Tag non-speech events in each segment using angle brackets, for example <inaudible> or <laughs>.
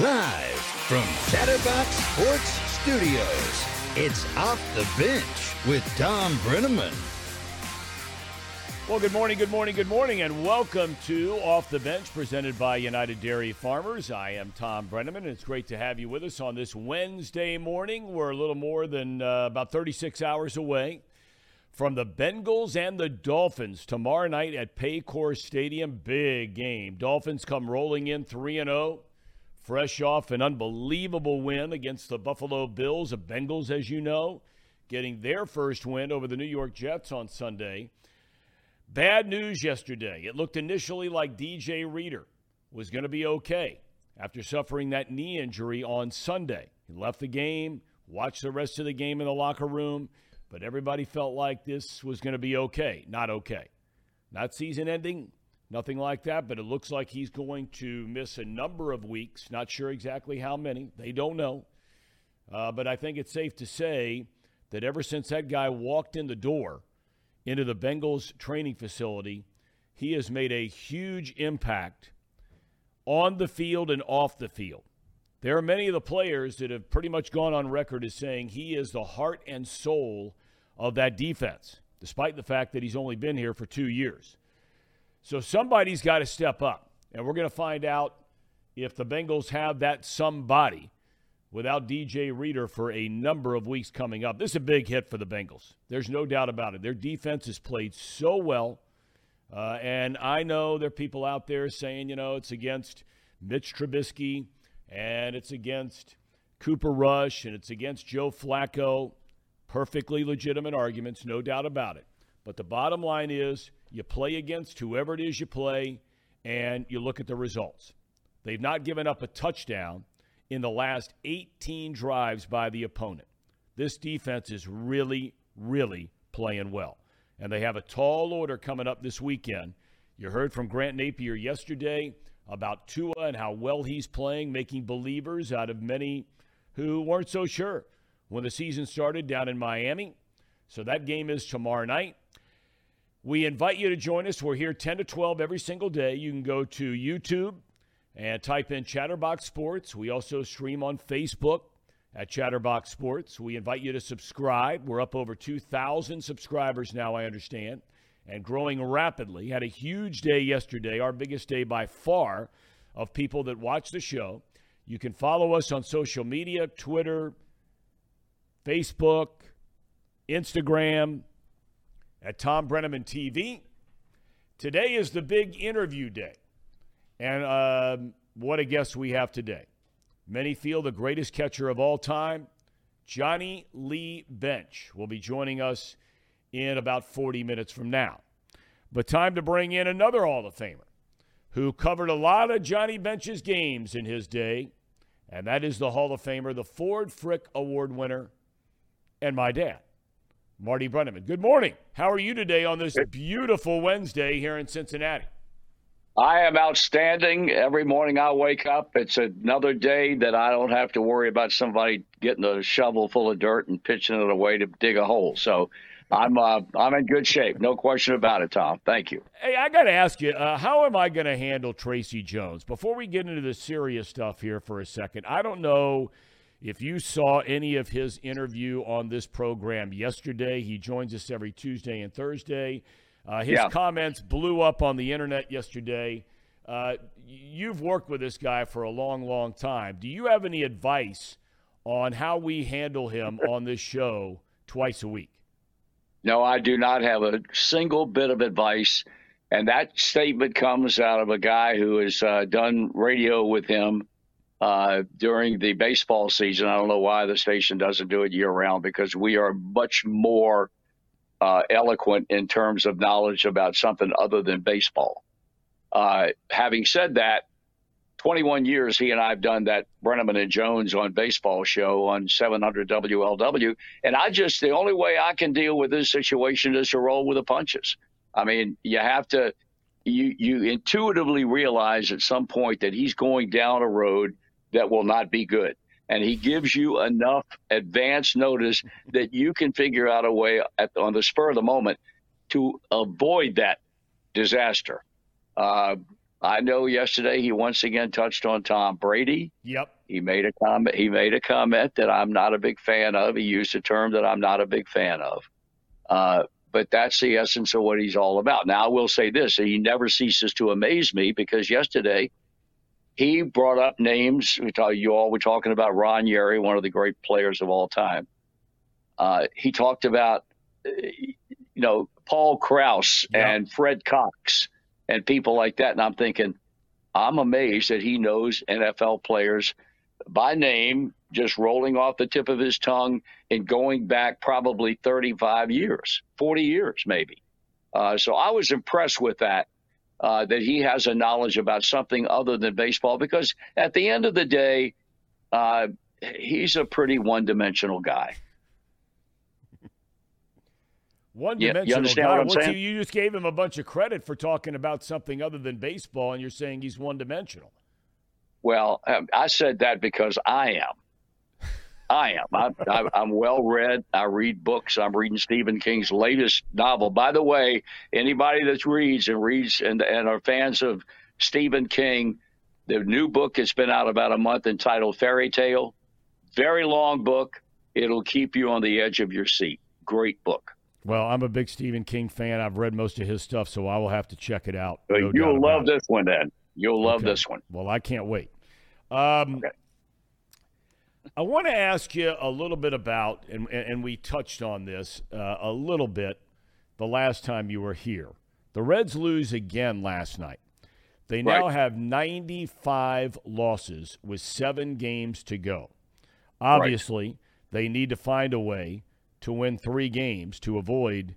Live from Chatterbox Sports Studios, it's Off the Bench with Thom Brennaman. Well, good morning, good morning, good morning, and welcome to Off the Bench presented by United Dairy Farmers. I am Thom Brennaman, and it's great to have you with us on this Wednesday morning. We're a little more than uh, about 36 hours away from the Bengals and the Dolphins tomorrow night at Paycor Stadium. Big game. Dolphins come rolling in 3 and 0 fresh off an unbelievable win against the Buffalo Bills, the Bengals, as you know, getting their first win over the New York Jets on Sunday. Bad news yesterday. It looked initially like DJ Reader was going to be okay after suffering that knee injury on Sunday. He left the game, watched the rest of the game in the locker room, but everybody felt like this was going to be okay. Not okay. Not season ending, Nothing like that, but it looks like he's going to miss a number of weeks. Not sure exactly how many. They don't know. Uh, but I think it's safe to say that ever since that guy walked in the door into the Bengals training facility, he has made a huge impact on the field and off the field. There are many of the players that have pretty much gone on record as saying he is the heart and soul of that defense, despite the fact that he's only been here for two years. So somebody's got to step up. And we're going to find out if the Bengals have that somebody without DJ Reader for a number of weeks coming up. This is a big hit for the Bengals. There's no doubt about it. Their defense has played so well. Uh, and I know there are people out there saying, you know, it's against Mitch Trubisky and it's against Cooper Rush and it's against Joe Flacco. Perfectly legitimate arguments, no doubt about it. But the bottom line is you play against whoever it is you play, and you look at the results. They've not given up a touchdown in the last 18 drives by the opponent. This defense is really, really playing well. And they have a tall order coming up this weekend. You heard from Grant Napier yesterday about Tua and how well he's playing, making believers out of many who weren't so sure when the season started down in Miami. So that game is tomorrow night. We invite you to join us. We're here 10 to 12 every single day. You can go to YouTube and type in Chatterbox Sports. We also stream on Facebook at Chatterbox Sports. We invite you to subscribe. We're up over 2,000 subscribers now, I understand, and growing rapidly. Had a huge day yesterday, our biggest day by far of people that watch the show. You can follow us on social media Twitter, Facebook, Instagram, at Thom Brennaman TV. Today is the big interview day. And um, what a guest we have today. Many feel the greatest catcher of all time, Johnny Lee Bench, will be joining us in about 40 minutes from now. But time to bring in another Hall of Famer who covered a lot of Johnny Bench's games in his day, and that is the Hall of Famer, the Ford Frick Award winner, and my dad. Marty Brennaman. Good morning. How are you today on this beautiful Wednesday here in Cincinnati? I am outstanding. Every morning I wake up, it's another day that I don't have to worry about somebody getting a shovel full of dirt and pitching it away to dig a hole. So I'm uh, I'm in good shape, no question about it, Thom. Thank you. Hey, I got to ask you, uh, how am I going to handle Tracy Jones? Before we get into the serious stuff here for a second, I don't know if you saw any of his interview on this program yesterday, he joins us every Tuesday and Thursday. Uh, his yeah. comments blew up on the internet yesterday. Uh, you've worked with this guy for a long, long time. Do you have any advice on how we handle him <laughs> on this show twice a week? No, I do not have a single bit of advice. And that statement comes out of a guy who has uh, done radio with him uh, during the baseball season. I don't know why the station doesn't do it year round because we are much more uh, eloquent in terms of knowledge about something other than baseball. Uh, having said that, 21 years he and I have done that Brennaman and Jones on baseball show on 700 WLW, and I just the only way I can deal with this situation is to roll with the punches. I mean, you have to you you intuitively realize at some point that he's going down a road that will not be good. And he gives you enough advance notice that you can figure out a way at, on the spur of the moment to avoid that disaster. Uh, I know yesterday he once again touched on Tom Brady. Yep. He made a comment. He made a comment that I'm not a big fan of. He used a term that I'm not a big fan of. Uh, but that's the essence of what he's all about. Now, I will say this: he never ceases to amaze me because yesterday he brought up names. We talk, you all were talking about Ron Yary, one of the great players of all time. Uh, he talked about, you know, Paul Krause yeah. and Fred Cox and people like that. And I'm thinking, I'm amazed that he knows NFL players by name, just rolling off the tip of his tongue and going back probably 35 years, 40 years maybe. Uh, so I was impressed with that, uh, that he has a knowledge about something other than baseball, because at the end of the day, uh, he's a pretty <laughs> one dimensional guy. One dimensional you, guy. What well, you just gave him a bunch of credit for talking about something other than baseball, and you're saying he's one dimensional. Well, um, I said that because I am. I am. I'm, I'm well read. I read books. I'm reading Stephen King's latest novel. By the way, anybody that reads and reads and, and are fans of Stephen King, the new book has been out about a month entitled Fairy Tale. Very long book. It'll keep you on the edge of your seat. Great book. Well, I'm a big Stephen King fan. I've read most of his stuff, so I will have to check it out. No You'll love this one then. You'll love okay. this one. Well, I can't wait. Um, okay. I want to ask you a little bit about, and, and we touched on this uh, a little bit the last time you were here. The Reds lose again last night. They now right. have 95 losses with seven games to go. Obviously, right. they need to find a way to win three games to avoid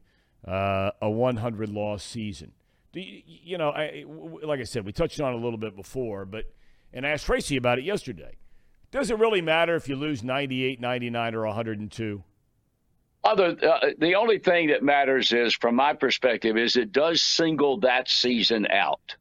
uh, a 100 loss season. You, you, know, I, like I said, we touched on it a little bit before, but and I asked Tracy about it yesterday. Does it really matter if you lose 98, 99, or 102? Other, uh, the only thing that matters is, from my perspective, is it does single that season out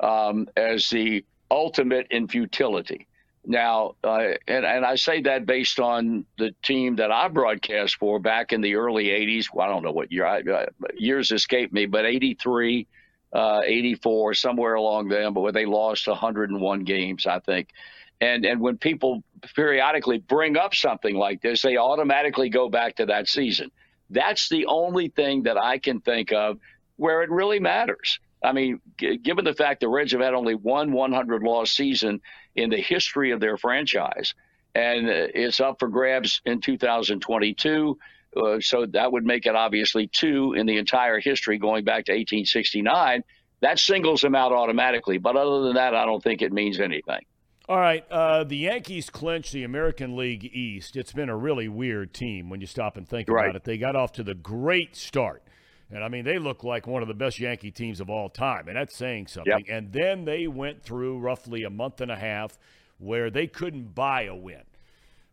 um, as the ultimate in futility. Now, uh, and, and I say that based on the team that I broadcast for back in the early 80s. Well, I don't know what year, I, uh, years escape me, but 83, uh, 84, somewhere along them, but where they lost 101 games, I think. And, and when people periodically bring up something like this, they automatically go back to that season. That's the only thing that I can think of where it really matters. I mean, g- given the fact the Reds have had only one 100 loss season in the history of their franchise, and uh, it's up for grabs in 2022. Uh, so that would make it obviously two in the entire history going back to 1869. That singles them out automatically. But other than that, I don't think it means anything. All right. Uh, the Yankees clinched the American League East. It's been a really weird team when you stop and think right. about it. They got off to the great start. And I mean, they look like one of the best Yankee teams of all time, and that's saying something. Yep. And then they went through roughly a month and a half where they couldn't buy a win.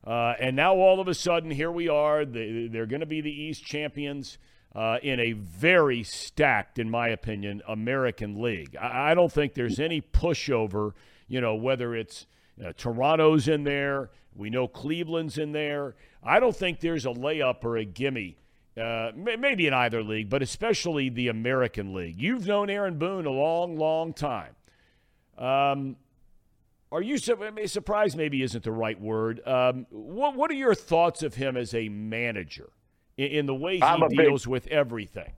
Uh, and now all of a sudden, here we are. They, are going to be the East champions uh, in a very stacked, in my opinion, American League. I, I don't think there's any pushover, you know, whether it's uh, Toronto's in there, we know Cleveland's in there. I don't think there's a layup or a gimme uh, maybe in either league, but especially the American League. You've known Aaron Boone a long, long time. Um, are you surprised? Maybe isn't the right word. Um, what What are your thoughts of him as a manager in, in the way he deals big, with everything?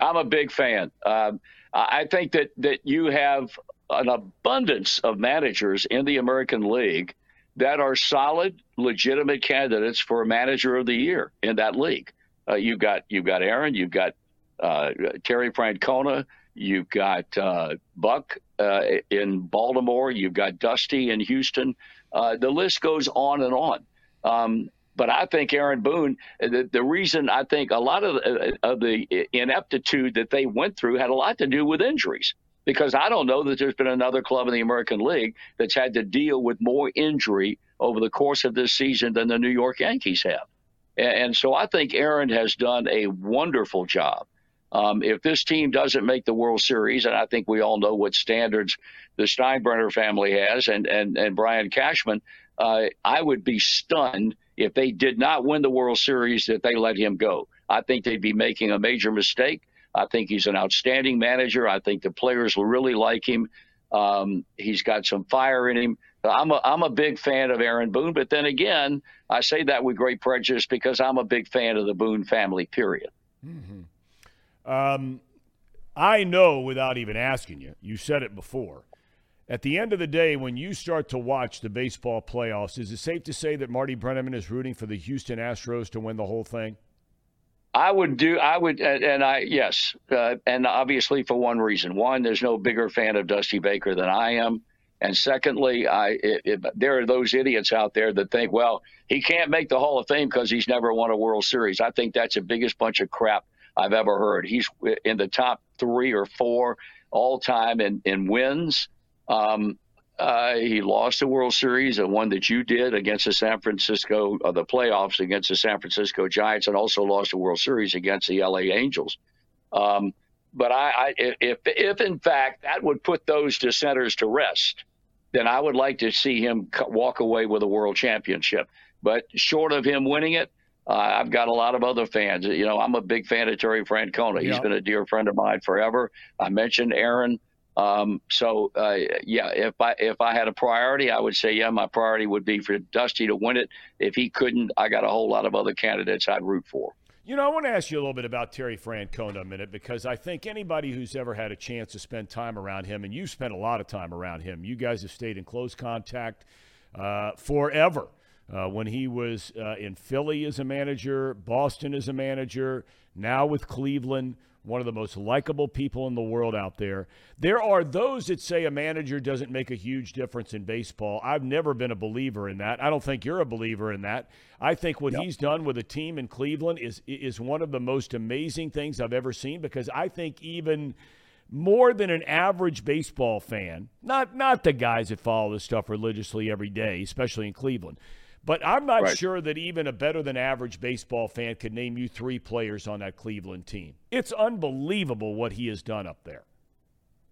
I'm a big fan. Um, I think that that you have an abundance of managers in the American League that are solid, legitimate candidates for manager of the year in that league. Uh, you've got you've got Aaron, you've got uh, Terry Francona, you've got uh, Buck uh, in Baltimore, you've got Dusty in Houston. Uh, the list goes on and on. Um, but I think Aaron Boone, the, the reason I think a lot of the, of the ineptitude that they went through had a lot to do with injuries. Because I don't know that there's been another club in the American League that's had to deal with more injury over the course of this season than the New York Yankees have. And so I think Aaron has done a wonderful job. Um, if this team doesn't make the World Series, and I think we all know what standards the Steinbrenner family has and, and, and Brian Cashman, uh, I would be stunned if they did not win the World Series that they let him go. I think they'd be making a major mistake. I think he's an outstanding manager. I think the players will really like him. Um, he's got some fire in him. I'm a, I'm a big fan of Aaron Boone, but then again, I say that with great prejudice because I'm a big fan of the Boone family, period. Mm-hmm. Um, I know without even asking you, you said it before. At the end of the day, when you start to watch the baseball playoffs, is it safe to say that Marty Brennaman is rooting for the Houston Astros to win the whole thing? I would do. I would, and I yes, uh, and obviously for one reason. One, there's no bigger fan of Dusty Baker than I am, and secondly, I it, it, there are those idiots out there that think, well, he can't make the Hall of Fame because he's never won a World Series. I think that's the biggest bunch of crap I've ever heard. He's in the top three or four all time in in wins. Um, uh, he lost the World Series, the one that you did against the San Francisco, uh, the playoffs against the San Francisco Giants, and also lost the World Series against the LA Angels. Um, but I, I, if, if in fact that would put those dissenters to rest, then I would like to see him walk away with a world championship. But short of him winning it, uh, I've got a lot of other fans. You know, I'm a big fan of Terry Francona. He's yep. been a dear friend of mine forever. I mentioned Aaron. Um, so uh, yeah, if I if I had a priority, I would say yeah, my priority would be for Dusty to win it. If he couldn't, I got a whole lot of other candidates I'd root for. You know, I want to ask you a little bit about Terry Francona a minute because I think anybody who's ever had a chance to spend time around him, and you spent a lot of time around him, you guys have stayed in close contact uh, forever. Uh, when he was uh, in Philly as a manager, Boston as a manager, now with Cleveland one of the most likable people in the world out there. There are those that say a manager doesn't make a huge difference in baseball. I've never been a believer in that. I don't think you're a believer in that. I think what yep. he's done with a team in Cleveland is is one of the most amazing things I've ever seen because I think even more than an average baseball fan, not not the guys that follow this stuff religiously every day, especially in Cleveland but I'm not right. sure that even a better than average baseball fan could name you three players on that Cleveland team. It's unbelievable what he has done up there.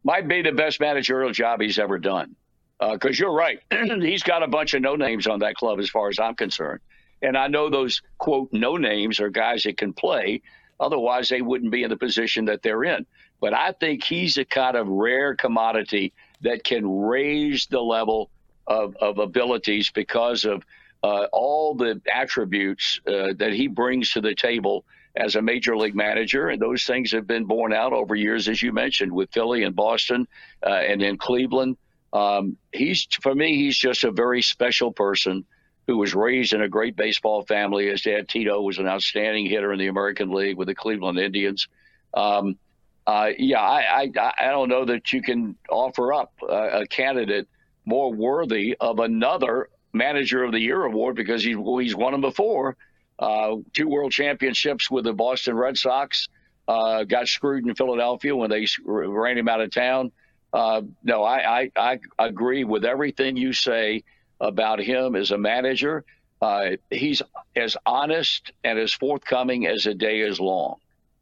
Might be the best managerial job he's ever done. Because uh, you're right. <clears throat> he's got a bunch of no names on that club as far as I'm concerned. And I know those, quote, no names are guys that can play. Otherwise, they wouldn't be in the position that they're in. But I think he's a kind of rare commodity that can raise the level of, of abilities because of uh, all the attributes uh, that he brings to the table as a major league manager, and those things have been borne out over years, as you mentioned, with Philly and Boston, uh, and in Cleveland. Um, he's for me, he's just a very special person who was raised in a great baseball family. His dad Tito was an outstanding hitter in the American League with the Cleveland Indians. Um, uh, yeah, I, I, I don't know that you can offer up a, a candidate more worthy of another Manager of the Year award because he's he's won them before. Uh, two World Championships with the Boston Red Sox. Uh, got screwed in Philadelphia when they ran him out of town. Uh, no, I, I, I agree with everything you say about him as a manager. Uh, he's as honest and as forthcoming as a day is long,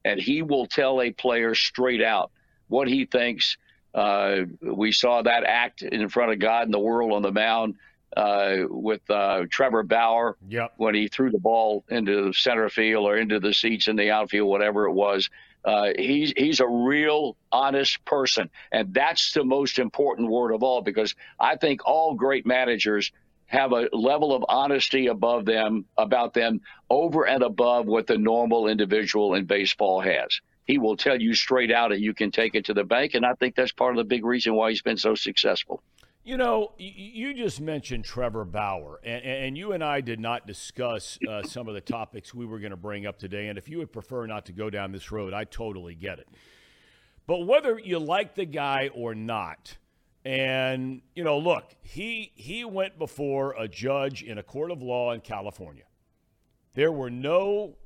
and he will tell a player straight out what he thinks. Uh, we saw that act in front of God and the world on the mound uh, with uh, Trevor Bauer yep. when he threw the ball into the center field or into the seats in the outfield, whatever it was. Uh, he's he's a real honest person, and that's the most important word of all because I think all great managers have a level of honesty above them about them over and above what the normal individual in baseball has. He will tell you straight out, and you can take it to the bank. And I think that's part of the big reason why he's been so successful. You know, you just mentioned Trevor Bauer, and, and you and I did not discuss uh, some of the topics we were going to bring up today. And if you would prefer not to go down this road, I totally get it. But whether you like the guy or not, and you know, look, he he went before a judge in a court of law in California. There were no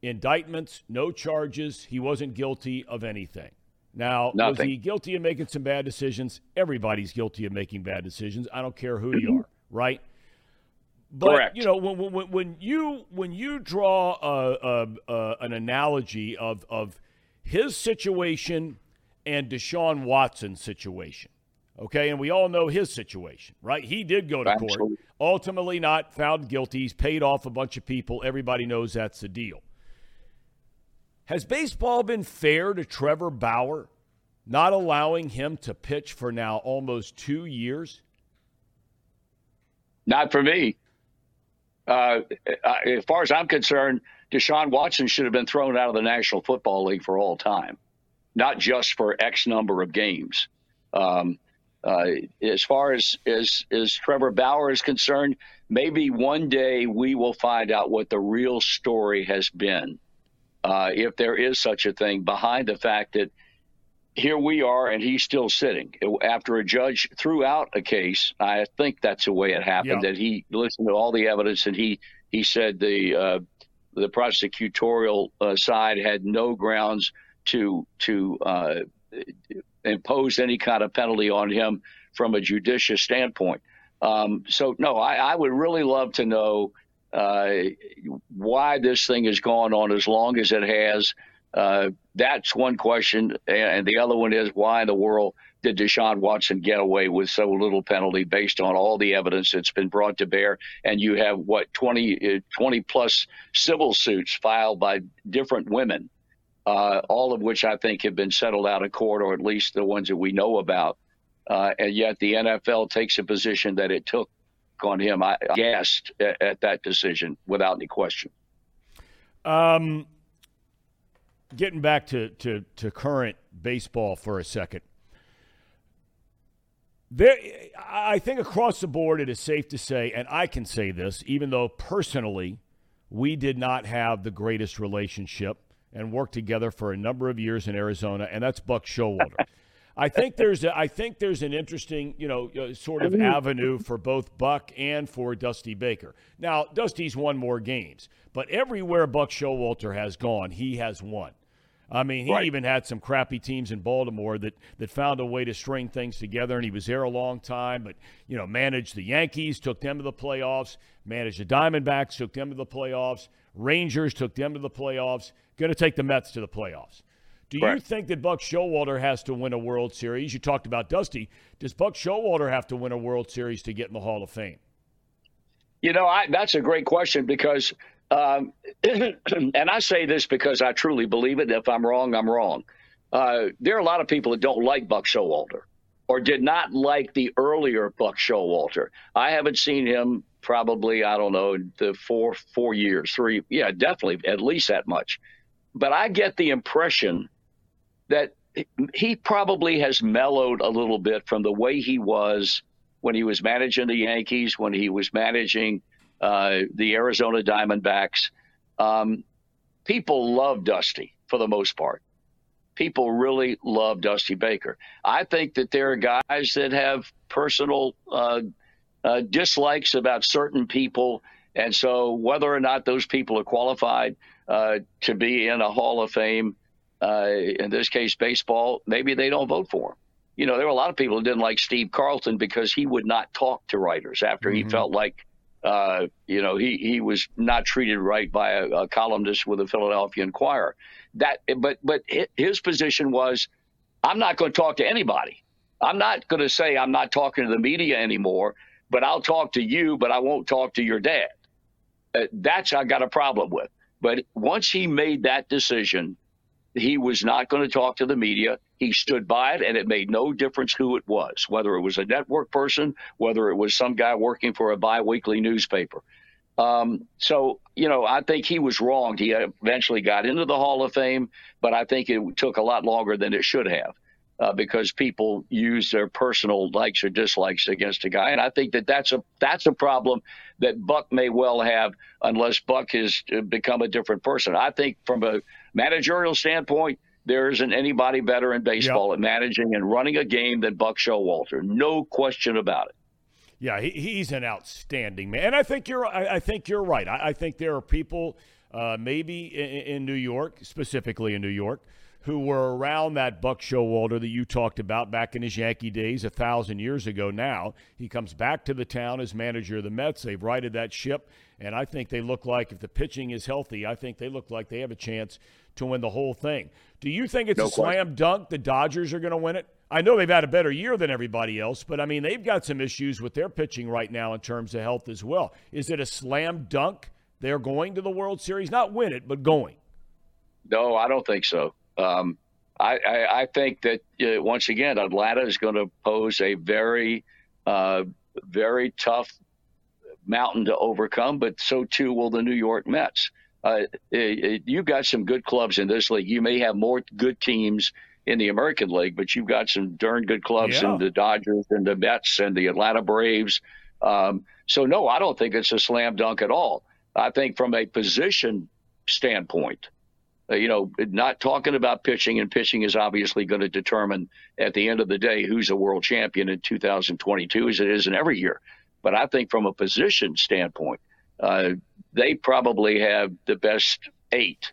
indictments, no charges. He wasn't guilty of anything. Now, Nothing. was he guilty of making some bad decisions? Everybody's guilty of making bad decisions. I don't care who you mm-hmm. are, right? But Correct. you know, when, when, when you when you draw a, a, a, an analogy of of his situation and Deshaun Watson's situation, okay, and we all know his situation, right? He did go to Absolutely. court, ultimately not found guilty. He's paid off a bunch of people. Everybody knows that's the deal. Has baseball been fair to Trevor Bauer not allowing him to pitch for now almost two years? Not for me. Uh, as far as I'm concerned, Deshaun Watson should have been thrown out of the National Football League for all time, not just for X number of games. Um, uh, as far as, as as Trevor Bauer is concerned, maybe one day we will find out what the real story has been, uh, if there is such a thing, behind the fact that here we are and he's still sitting after a judge threw out a case. I think that's the way it happened. Yeah. That he listened to all the evidence and he he said the uh, the prosecutorial uh, side had no grounds to to uh, impose any kind of penalty on him from a judicious standpoint. Um, so no, I, I, would really love to know why this thing has gone on as long as it has. Uh, that's one question, and the other one is why in the world did Deshaun Watson get away with so little penalty based on all the evidence that's been brought to bear? And you have what 20, uh, 20 plus civil suits filed by different women, uh, all of which I think have been settled out of court, or at least the ones that we know about. Uh, and yet the NFL takes a position that it took on him. I guessed at, at that decision without any question. Um, getting back to, to, to current baseball for a second. There, I think across the board, it is safe to say, and I can say this, even though personally we did not have the greatest relationship and worked together for a number of years in Arizona, and that's Buck Showalter. <laughs> I think there's a, I think there's an interesting, you know, uh, sort of mm-hmm. avenue for both Buck and for Dusty Baker. Now, Dusty's won more games, but everywhere Buck Showalter has gone, he has won. I mean, he right. even had some crappy teams in Baltimore that, that found a way to string things together, and he was there a long time. But, you know, managed the Yankees, took them to the playoffs, managed the Diamondbacks, took them to the playoffs, Rangers took them to the playoffs, going to take the Mets to the playoffs. Do you think that Buck Showalter has to win a World Series? You talked about Dusty. Does Buck Showalter have to win a World Series to get in the Hall of Fame? You know, I, that's a great question because um, <clears throat> and I say this because I truly believe it. If I'm wrong, I'm wrong. Uh, there are a lot of people that don't like Buck Showalter or did not like the earlier Buck Showalter. I haven't seen him probably, I don't know, the four four years, three, yeah, definitely at least that much. But I get the impression that he probably has mellowed a little bit from the way he was when he was managing the Yankees, when he was managing uh, the Arizona Diamondbacks. Um, people love Dusty for the most part. People really love Dusty Baker. I think that there are guys that have personal uh, uh, dislikes about certain people. And so, whether or not those people are qualified uh, to be in a Hall of Fame, uh, in this case, baseball, maybe they don't vote for him. You know, there were a lot of people who didn't like Steve Carlton because he would not talk to writers after mm-hmm. he felt like uh, you know, he, he was not treated right by a, a, columnist with the Philadelphia Inquirer. That, but but his position was, I'm not going to talk to anybody. I'm not going to say I'm not talking to the media anymore, but I'll talk to you, but I won't talk to your dad. Uh, that's I got a problem with. But once he made that decision, he was not going to talk to the media. He stood by it, and it made no difference who it was, whether it was a network person, whether it was some guy working for a biweekly newspaper. Um, so, you know, I think he was wronged. He eventually got into the Hall of Fame, but I think it took a lot longer than it should have. Uh, because people use their personal likes or dislikes against a guy, and I think that that's a that's a problem that Buck may well have unless Buck has uh, become a different person. I think from a managerial standpoint, there isn't anybody better in baseball yep. at managing and running a game than Buck Showalter. No question about it. Yeah, he, he's an outstanding man, and I think you're. I, I think you're right. I, I, think there are people, uh, maybe in, in, New York, specifically in New York, who were around that Buck Showalter that you talked about back in his Yankee days a thousand years ago. Now he comes back to the town as manager of the Mets. They've righted that ship, and I think they look like if the pitching is healthy, I think they look like they have a chance to win the whole thing. Do you think it's no a question. slam dunk the Dodgers are going to win it? I know they've had a better year than everybody else, but I mean, they've got some issues with their pitching right now in terms of health as well. Is it a slam dunk? They're going to the World Series, not win it, but going. No, I don't think so. Um, I, I, I think that uh, once again, Atlanta is going to pose a very, uh, very tough mountain to overcome, but so too will the New York Mets. Uh, it, it, you've got some good clubs in this league. You may have more good teams in the American League, but you've got some darn good clubs yeah. in the Dodgers and the Mets and the Atlanta Braves. Um, so, no, I don't think it's a slam dunk at all. I think from a position standpoint, uh, you know, not talking about pitching, and pitching is obviously going to determine at the end of the day who's a world champion in 2022, as it is in every year. But I think from a position standpoint, uh, they probably have the best eight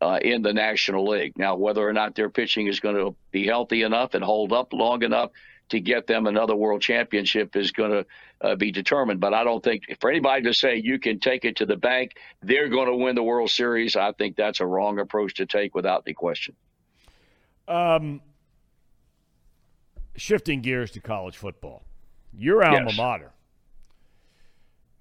uh, in the National League. Now, whether or not their pitching is going to be healthy enough and hold up long enough to get them another world championship is going to uh, be determined. But I don't think for anybody to say you can take it to the bank, they're going to win the World Series. I think that's a wrong approach to take without any question. Um, shifting gears to college football, your alma yes. mater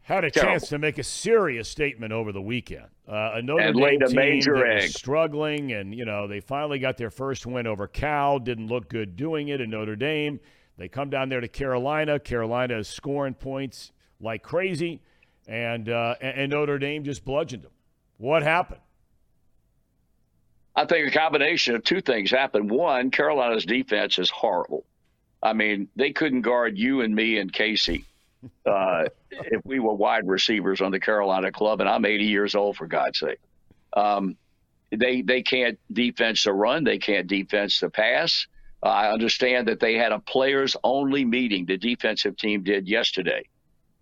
had a Terrible. chance to make a serious statement over the weekend. Uh, a Notre and Dame team major that egg. was struggling, and you know they finally got their first win over Cal. Didn't look good doing it in Notre Dame. They come down there to Carolina. Carolina is scoring points like crazy, and uh, and Notre Dame just bludgeoned them. What happened? I think a combination of two things happened. One, Carolina's defense is horrible. I mean, they couldn't guard you and me and Casey uh, if we were wide receivers on the Carolina club, and I'm 80 years old for God's sake. Um, they they can't defense the run. They can't defense the pass. Uh, I understand that they had a players only meeting. The defensive team did yesterday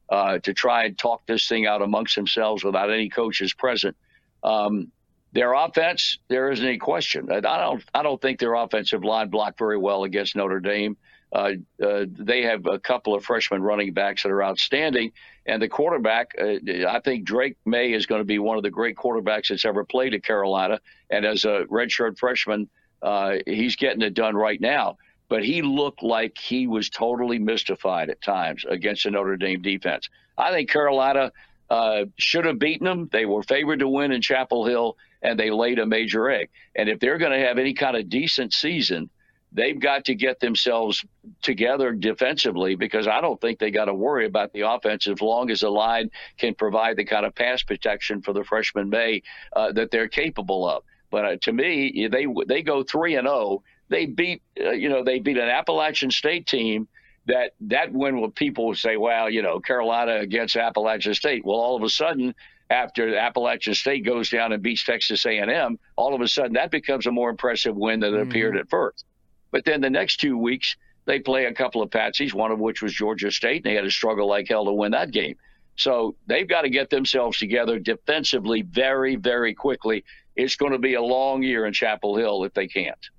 uh, to try and talk this thing out amongst themselves without any coaches present. Um, their offense, there isn't any question. I don't I don't think their offensive line blocked very well against Notre Dame. Uh, uh, they have a couple of freshman running backs that are outstanding. And the quarterback, uh, I think Drake Maye is going to be one of the great quarterbacks that's ever played at Carolina. And as a redshirt freshman, uh, he's getting it done right now. But he looked like he was totally mystified at times against the Notre Dame defense. I think Carolina uh, should have beaten them. They were favored to win in Chapel Hill, and they laid a major egg. And if they're going to have any kind of decent season, they've got to get themselves together defensively because I don't think they got to worry about the offense as long as the line can provide the kind of pass protection for the freshman Maye uh, that they're capable of. But uh, to me, they they go three and zero. Oh. They beat uh, you know they beat an Appalachian State team that that win will people say, well, you know, Carolina against Appalachian State. Well, all of a sudden, after Appalachian State goes down and beats Texas A&M, all of a sudden that becomes a more impressive win than it mm-hmm. appeared at first. But then the next two weeks, they play a couple of patsies, one of which was Georgia State, and they had to struggle like hell to win that game. So they've got to get themselves together defensively very, very quickly. It's going to be a long year in Chapel Hill if they can't.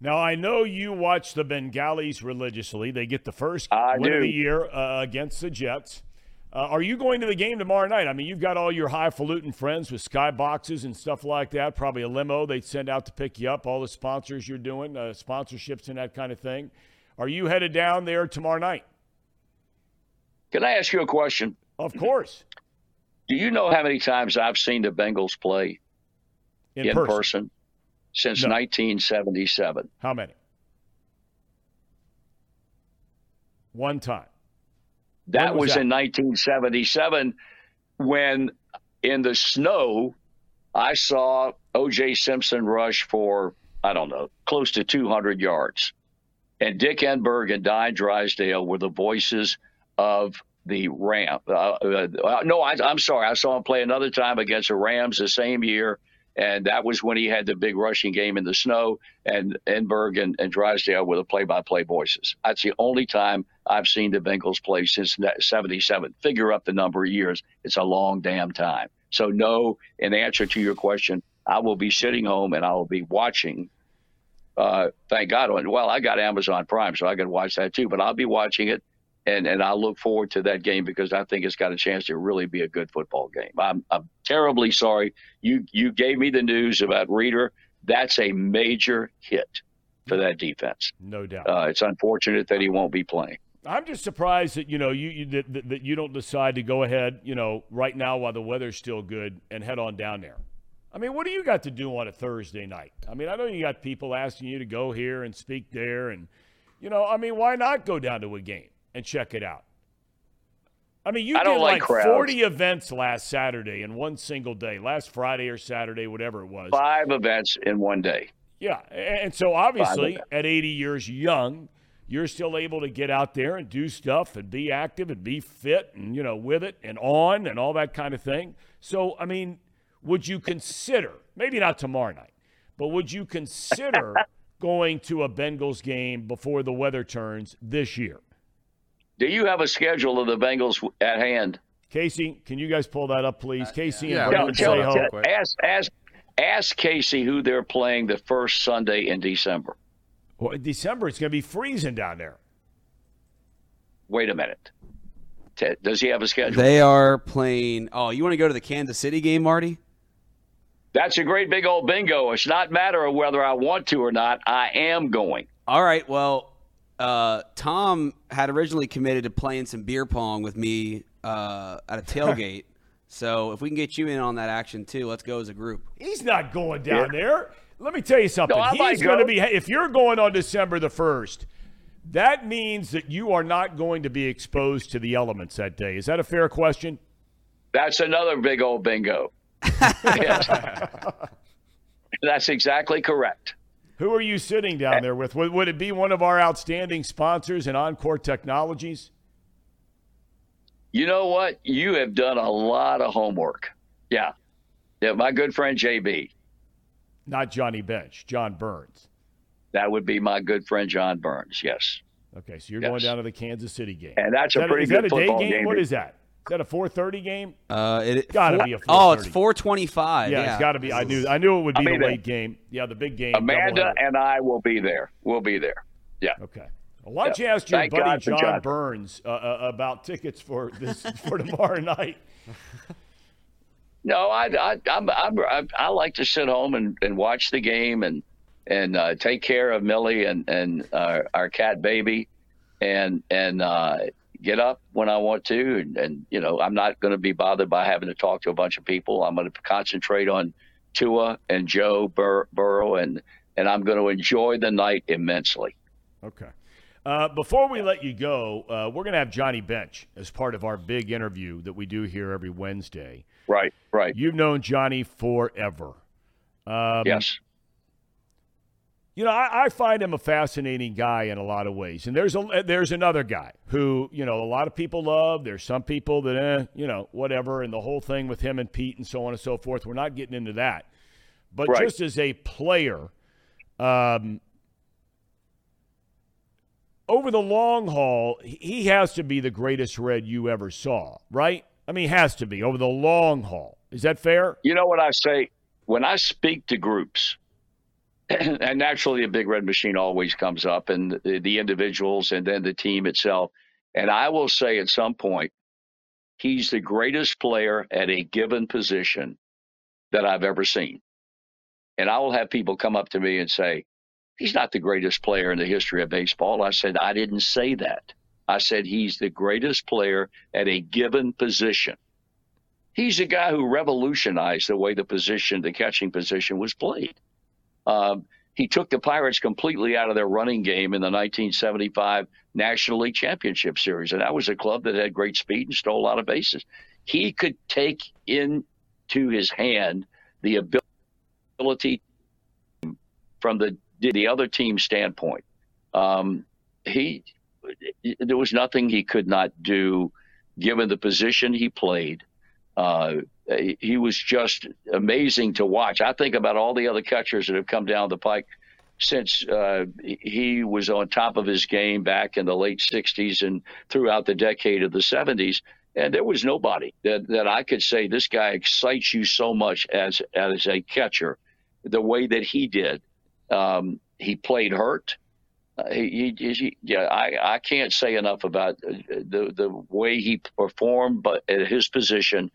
Now I know you watch the Bengalis religiously. They get the first I win do. of the year uh, against the Jets. Uh, are you going to the game tomorrow night? I mean, you've got all your highfalutin friends with skyboxes and stuff like that. Probably a limo they'd send out to pick you up. All the sponsors you're doing, uh, sponsorships and that kind of thing. Are you headed down there tomorrow night? Can I ask you a question? Of course. Do you know how many times I've seen the Bengals play in, in person. person. since No. 1977? How many? One time. That was was, that? in 1977 when in the snow I saw O.J. Simpson rush for, I don't know, close to 200 yards. And Dick Enberg and Don Drysdale were the voices of the Ram. Uh, uh, no, I, I'm sorry. I saw him play another time against the Rams the same year. And that was when he had the big rushing game in the snow, and Enberg and, and Drysdale were the play-by-play voices. That's the only time I've seen the Bengals play since '77. Figure up the number of years; it's a long damn time. So, no. In answer to your question, I will be sitting home and I will be watching. Uh, thank God. Well, I got Amazon Prime, so I can watch that too. But I'll be watching it, and and I look forward to that game because I think it's got a chance to really be a good football game. I'm I'm terribly sorry you you gave me the news about Reader. That's a major hit for that defense. No doubt. Uh, it's unfortunate that he won't be playing. I'm just surprised that you know you, you that, that- that you don't decide to go ahead, you know, right now while the weather's still good and head on down there. I mean, what do you got to do on a Thursday night? I mean, I know you got people asking you to go here and speak there, and you know, I mean, why not go down to a game and check it out? I mean, you I did like like 40 events last Saturday in one single day, last Friday or Saturday, whatever it was. Five events in one day. Yeah, and so obviously at 80 years young, you're still able to get out there and do stuff and be active and be fit and you know with it and on and all that kind of thing. So I mean, would you consider maybe not tomorrow night, but would you consider <laughs> going to a Bengals game before the weather turns this year? Do you have a schedule of the Bengals at hand? Casey, can you guys pull that up, please? Casey yeah, and we Brendan can Tell- say pull ho. it up. tell- ask, ask, ask Casey who they're playing the first Sunday in December. Well, in December, it's going to be freezing down there. Wait a minute. Ted, does he have a schedule? They are playing. Oh, you want to go to the Kansas City game, Marty? That's a great big old bingo. It's not matter of whether I want to or not. I am going. All right. Well, uh, Thom had originally committed to playing some beer pong with me uh, at a tailgate. <laughs> so if we can get you in on that action too, let's go as a group. He's not going down there. Let me tell you something. No, He's going to be. If you're going on December the first, that means that you are not going to be exposed to the elements that day. Is that a fair question? That's another big old bingo. <laughs> <laughs> That's exactly correct. Who are you sitting down there with? Would, would it be one of our outstanding sponsors in Encore Technologies? You know what? You have done a lot of homework. Yeah. Yeah, my good friend JB. Not Johnny Bench, John Burns. That would be my good friend John Burns. Yes. Okay, so you're Yes. going down to the Kansas City game. And that's Is a that, pretty is good that a day football game? game. What is that? Is that a 4:30 game? Uh, it Gotta four- be a 4:30. Oh, it's 425. Yeah, Yeah, it's got to be. I knew. I knew it would be I mean, the late game. Yeah, the big game. Amanda and I will be there. We'll be there. Yeah. Okay. Well, why don't Yeah. you ask your Thank buddy John, John. Burns uh, uh, about tickets for this <laughs> for tomorrow night? No, I, I, I'm, I'm, I, I like to sit home and, and watch the game and and uh, take care of Millie and and uh, our cat baby, and and uh, get up when I want to, and, and you know I'm not going to be bothered by having to talk to a bunch of people. I'm going to concentrate on Tua and Joe Bur- Burrow, and and I'm going to enjoy the night immensely. Okay. Uh, before we let you go, uh, we're going to have Johnny Bench as part of our big interview that we do here every Wednesday. Right, right. You've known Johnny forever. Um, yes. You know, I, I find him a fascinating guy in a lot of ways. And there's a there's another guy who you know a lot of people love. There's some people that eh, you know whatever, and the whole thing with him and Pete and so on and so forth. We're not getting into that, but Right. just as a player, um, over the long haul, he- he has to be the greatest Red you ever saw, right? I mean, has to be over the long haul. Is that fair? You know what I say when I speak to groups, <clears throat> and naturally, a big red machine always comes up, and the, the individuals, and then the team itself. And I will say at some point, he's the greatest player at a given position that I've ever seen. And I will have people come up to me and say, He's not the greatest player in the history of baseball. I said, I didn't say that. I said, He's the greatest player at a given position. He's a guy who revolutionized the way the position, the catching position, was played. Um, he took the Pirates completely out of their running game in the 1975 National League Championship Series, and that was a club that had great speed and stole a lot of bases. He could take into his hand the ability from the the other team's standpoint. Um, he there was nothing he could not do, given the position he played. Uh, he he was just amazing to watch. I think about all the other catchers that have come down the pike since uh, he was on top of his game back in the late 60s and throughout the decade of the 70s. And there was nobody that, that I could say this guy excites you so much as as a catcher, the way that he did. Um, he played hurt. Uh, he, he, he, yeah, I, I can't say enough about uh, the the way he performed, but at his position,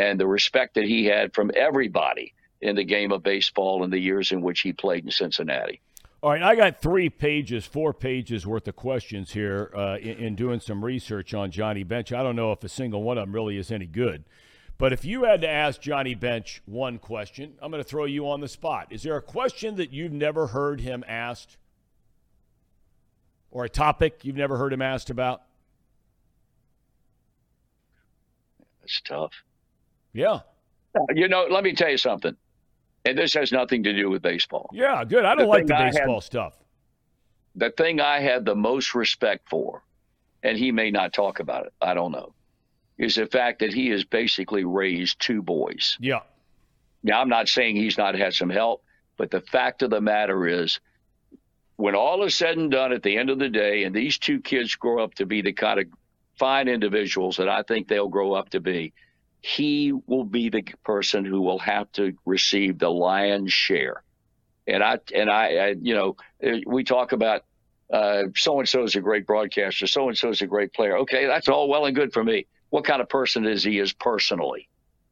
and the respect that he had from everybody in the game of baseball in the years in which he played in Cincinnati. All right, I got three pages, four pages worth of questions here uh, in, in doing some research on Johnny Bench. I don't know if a single one of them really is any good, But if you had to ask Johnny Bench one question, I'm going to throw you on the spot. Is there a question that you've never heard him asked? Or a topic you've never heard him asked about? That's tough. Yeah. You know, let me tell you something. And this has nothing to do with baseball. Yeah, good. I don't The like the baseball had- stuff. The thing I had the most respect for, and he may not talk about it, I don't know, is the fact that he has basically raised two boys. Yeah. Now, I'm not saying he's not had some help, but the fact of the matter is, when all is said and done at the end of the day, and these two kids grow up to be the kind of fine individuals that I think they'll grow up to be, he will be the person who will have to receive the lion's share. And I, and I, I you know, uh, we talk about so and so is a great broadcaster, so and so is a great player. Okay, that's all well and good for me. What kind of person is he is personally?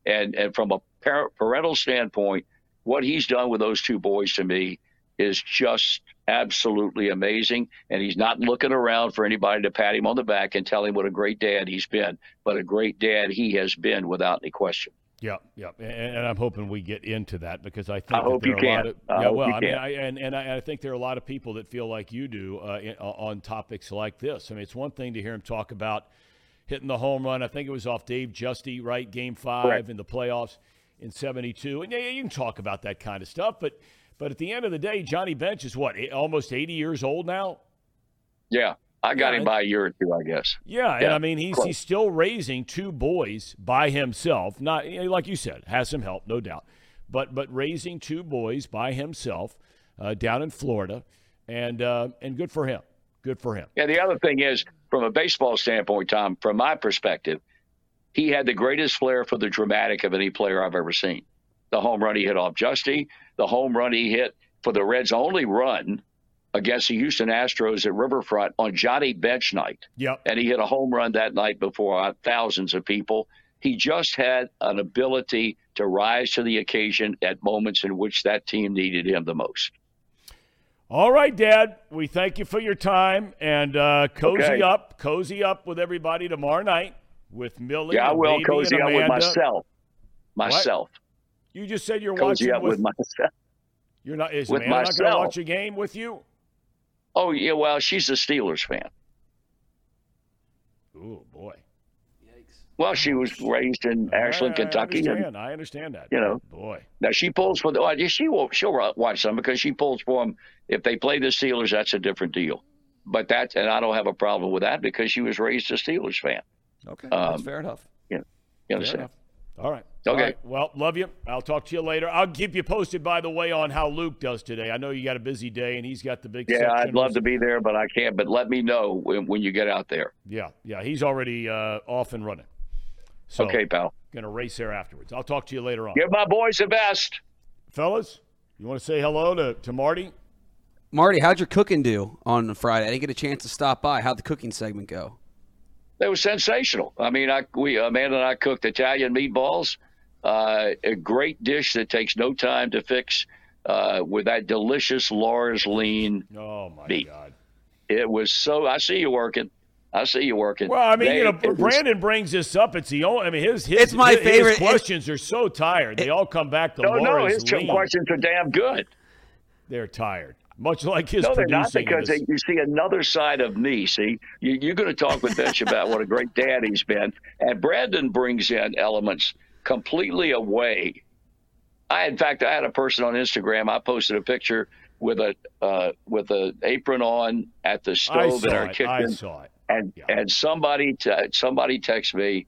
And and from a par- parental standpoint, what he's done with those two boys to me is just absolutely amazing. And he's not looking around for anybody to pat him on the back and tell him what a great dad he's been, but a great dad he has been without any question. Yeah, yeah, and, and I'm hoping we get into that because I think I hope there you are a lot can. of I yeah. hope Well, you I mean, can. I, and and I, I think there are a lot of people that feel like you do uh, in, on topics like this. I mean, it's one thing to hear him talk about hitting the home run. I think it was off Dave Giusti, right? Game five Correct. in the playoffs in '72, and yeah, yeah, you can talk about that kind of stuff, but but at the end of the day, Johnny Bench is what eh, almost 80 years old now. Yeah, I got Yeah, him by a year or two, I guess. Yeah, and I mean he's close. he's still raising two boys by himself. Not like you said, has some help, no doubt, but but raising two boys by himself uh, down in Florida, and uh, and good for him. Good for him. Yeah, the other thing is, from a baseball standpoint, Thom, from my perspective, he had the greatest flair for the dramatic of any player I've ever seen. The home run he hit off Giusti, the home run he hit for the Reds' only run against the Houston Astros at Riverfront on Johnny Bench night. Yep. And he hit a home run that night before uh, thousands of people. He just had an ability to rise to the occasion at moments in which that team needed him the most. All right, Dad. We thank you for your time and uh, cozy Okay. up, cozy up with everybody tomorrow night with Millie. Yeah, I will cozy up with myself. Myself. You just said you're Cozy watching up with myself. You're not. Is with Amanda not going to watch a game with you? Oh yeah, well, she's a Steelers fan. Oh boy. Yikes. Well, she was raised in Ashland, I, Kentucky, I and understand. I understand that. you know. boy. now she pulls for the. oh, yeah, She will. She'll watch them because she pulls for them. If they play the Steelers, that's a different deal. But that, and I don't have a problem with that because she was raised a Steelers fan. Okay, Um, that's fair enough. Yeah, You Fair understand? enough. All right. Okay. All right. Well, love you. I'll talk to you later. I'll keep you posted, by the way, on how Luke does today. I know you got a busy day, and he's got the big. Yeah, I'd love to be there, but I can't. But let me know when, when you get out there. Yeah, yeah. He's already uh, off and running. So, Okay, pal. Going to race there afterwards. I'll talk to you later on. Give my boys the best. Fellas, you want to say hello to, to Marty? Marty, how'd your cooking do on Friday? I didn't get a chance to stop by. How'd the cooking segment go? They were sensational. I mean, I we Amanda and I cooked Italian meatballs, uh, a great dish that takes no time to fix, uh, with that delicious Laura's lean. Oh, my Me. God. It was so. I see you working. I see you working. Well, I mean, They- you know, it was- Brandon brings this up. It's the only. I mean, his his It's my his, his favorite- it- questions are so tired. They all come back to No, no, Laura's his lean. questions are damn good. They're tired, much like his No, they're not because they, you see another side of me. See, you, you're going to talk with Mitch about what a great dad he's been, and Brandon brings in elements completely away. I, in fact, I had a person on Instagram. I posted a picture with a uh, with an apron on at the stove in our it. kitchen, I saw it. and Yeah. and somebody t- somebody texts me,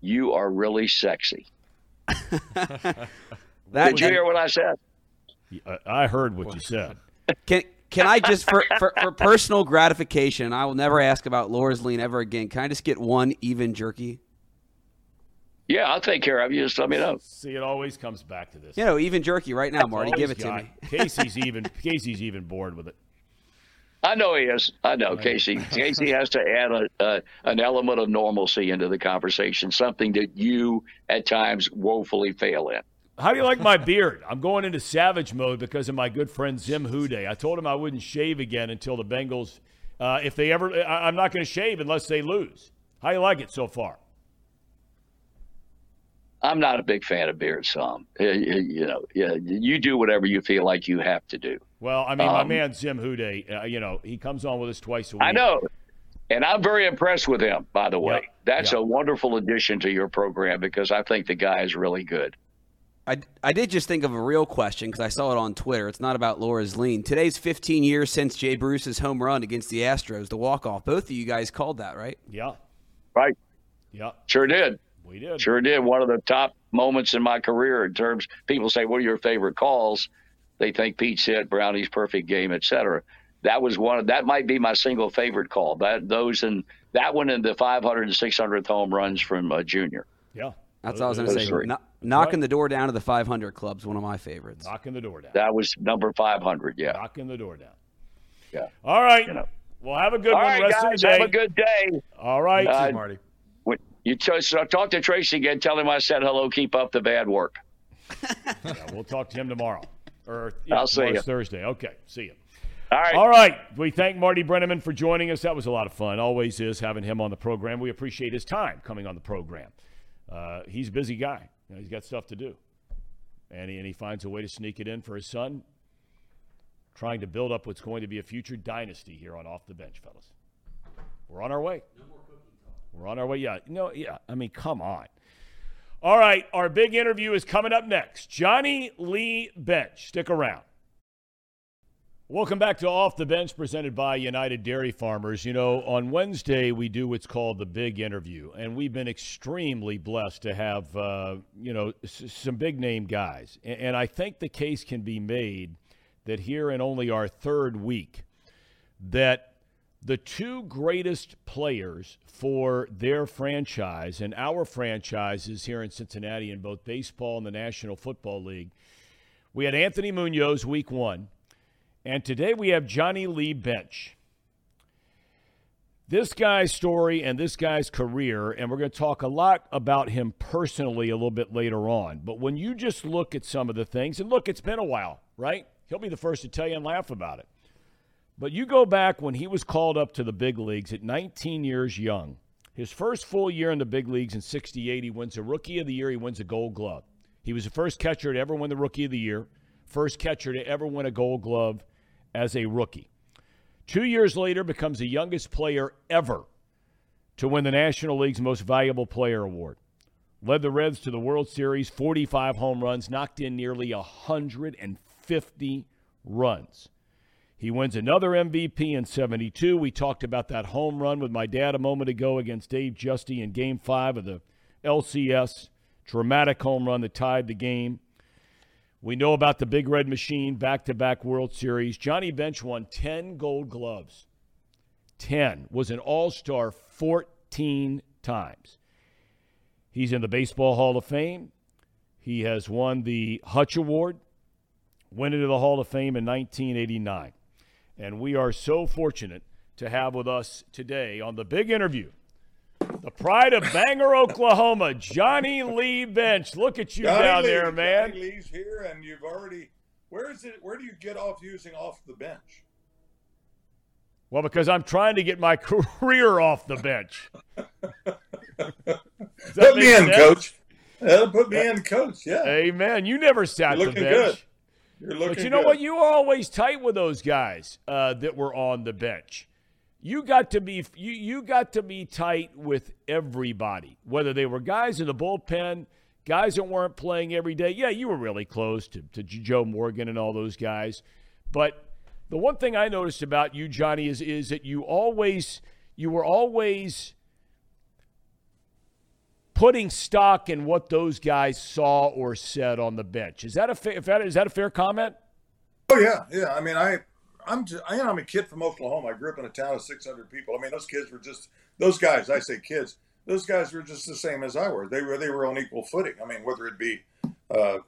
"You are really sexy." <laughs> That Did you hear what I said? I- I heard what you said. <laughs> Can can I just for, for for personal gratification? I will never ask about Laura's lean ever again. Can I just get one even jerky? Yeah, I'll take care of you. Just let me know. See, it always comes back to this. You know, even jerky right now, Marty. Give Always it to me. <laughs> Casey's even Casey's even bored with it. I know he is. I know Casey. Casey has to add a, a, an element of normalcy into the conversation, something that you at times woefully fail in. How do you like my beard? I'm going into savage mode because of my good friend Zim Hude. I told him I wouldn't shave again until the Bengals, uh, if they ever, I, I'm not going to shave unless they lose. How you like it so far? I'm not a big fan of beards, Thom. You know, yeah, you do whatever you feel like you have to do. Well, I mean, um, my man Jim Hude, uh, you know, he comes on with us twice a week. I know, and I'm very impressed with him. By the way, yep. that's yep. a wonderful addition to your program because I think the guy is really good. I, I did just think of a real question because I saw it on Twitter. It's not about Laura's lean. Today's 15 years since Jay Bruce's home run against the Astros, the walk off. Both of you guys called that, right? Yeah. Right. Yeah. Sure did. We did. Sure did. One of the top moments in my career in terms people say, What are your favorite calls? They think Pete's hit, Brownie's perfect game, etc. That was one of that might be my single favorite call. That those and that one and the 500 and 600th home runs from uh, Junior. Yeah. That's what I was going to say. No, knocking right. the door down to the 500 club's one of my favorites. Knocking the door down. That was number 500. Yeah. Knocking the door down. Yeah. All right. You know. Well, have a good All one. Right, rest guys, of the day. Have a good day. All right, uh, Marty. When you t- so talk to Tracy again. Tell him I said hello. Keep up the bad work. <laughs> yeah, we'll talk to him tomorrow. Or yeah, I'll see you Thursday. Okay. See you. All right. All right. We thank Marty Brennaman for joining us. That was a lot of fun. Always is having him on the program. We appreciate his time coming on the program. Uh, he's a busy guy. You know, he's got stuff to do. And he, and he finds a way to sneak it in for his son, trying to build up what's going to be a future dynasty here on Off the Bench, fellas. We're on our way. No We're on our way. Yeah. No, yeah. I mean, come on. All right. Our big interview is coming up next. Johnny Lee Bench. Stick around. Welcome back to Off the Bench, presented by United Dairy Farmers. You know, on Wednesday, we do what's called the big interview, and we've been extremely blessed to have, uh, you know, s- some big name guys. And, and I think the case can be made that here in only our third week, that the two greatest players for their franchise and our franchises here in Cincinnati in both baseball and the National Football League, we had Anthony Munoz week one and today we have Johnny Lee Bench. This guy's story and this guy's career, and we're going to talk a lot about him personally a little bit later on. But when you just look at some of the things, and look, it's been a while, right? He'll be the first to tell you and laugh about it. But you go back when he was called up to the big leagues at 19 years young. His first full year in the big leagues in 68, he wins a Rookie of the Year. He wins a Gold Glove. He was the first catcher to ever win the Rookie of the Year, first catcher to ever win a Gold Glove, as a rookie. Two years later, becomes the youngest player ever to win the National League's Most Valuable Player Award. Led the Reds to the World Series, 45 home runs, knocked in nearly 150 runs. He wins another MVP in 72. We talked about that home run with my dad a moment ago against Dave Giusti in game five of the LCS. Dramatic home run that tied the game. We know about the Big Red Machine back to back World Series. Johnny Bench won 10 gold gloves. 10. Was an all star 14 times. He's in the Baseball Hall of Fame. He has won the Hutch Award, went into the Hall of Fame in 1989. And we are so fortunate to have with us today on the big interview the pride of Binger, Oklahoma, Johnny Lee Bench. Look at you Johnny down Lee, there, man. Johnny Lee's here, and you've already. Where is it? Where do you get off using off the bench? Well, because I'm trying to get my <laughs> career off the bench. put me in, sense? coach. That'll put me in, coach. Yeah. Amen. You never sat You're the bench. Good. But you know good. what? You were always tight with those guys uh, that were on the bench you got to be you, you got to be tight with everybody, whether they were guys in the bullpen, guys that weren't playing every day. Yeah, you were really close to, to Joe Morgan and all those guys. But the one thing I noticed about you, Johnny, is is that you always you were always putting stock in what those guys saw or said on the bench. Is that a fa- that, is that a fair comment? Oh yeah, yeah. I mean, I I'm just, I, am a kid from Oklahoma. I grew up in a town of 600 people. I mean, those kids were just those guys. I say kids. Those guys were just the same as I were. They were they were on equal footing. I mean, whether it be, uh,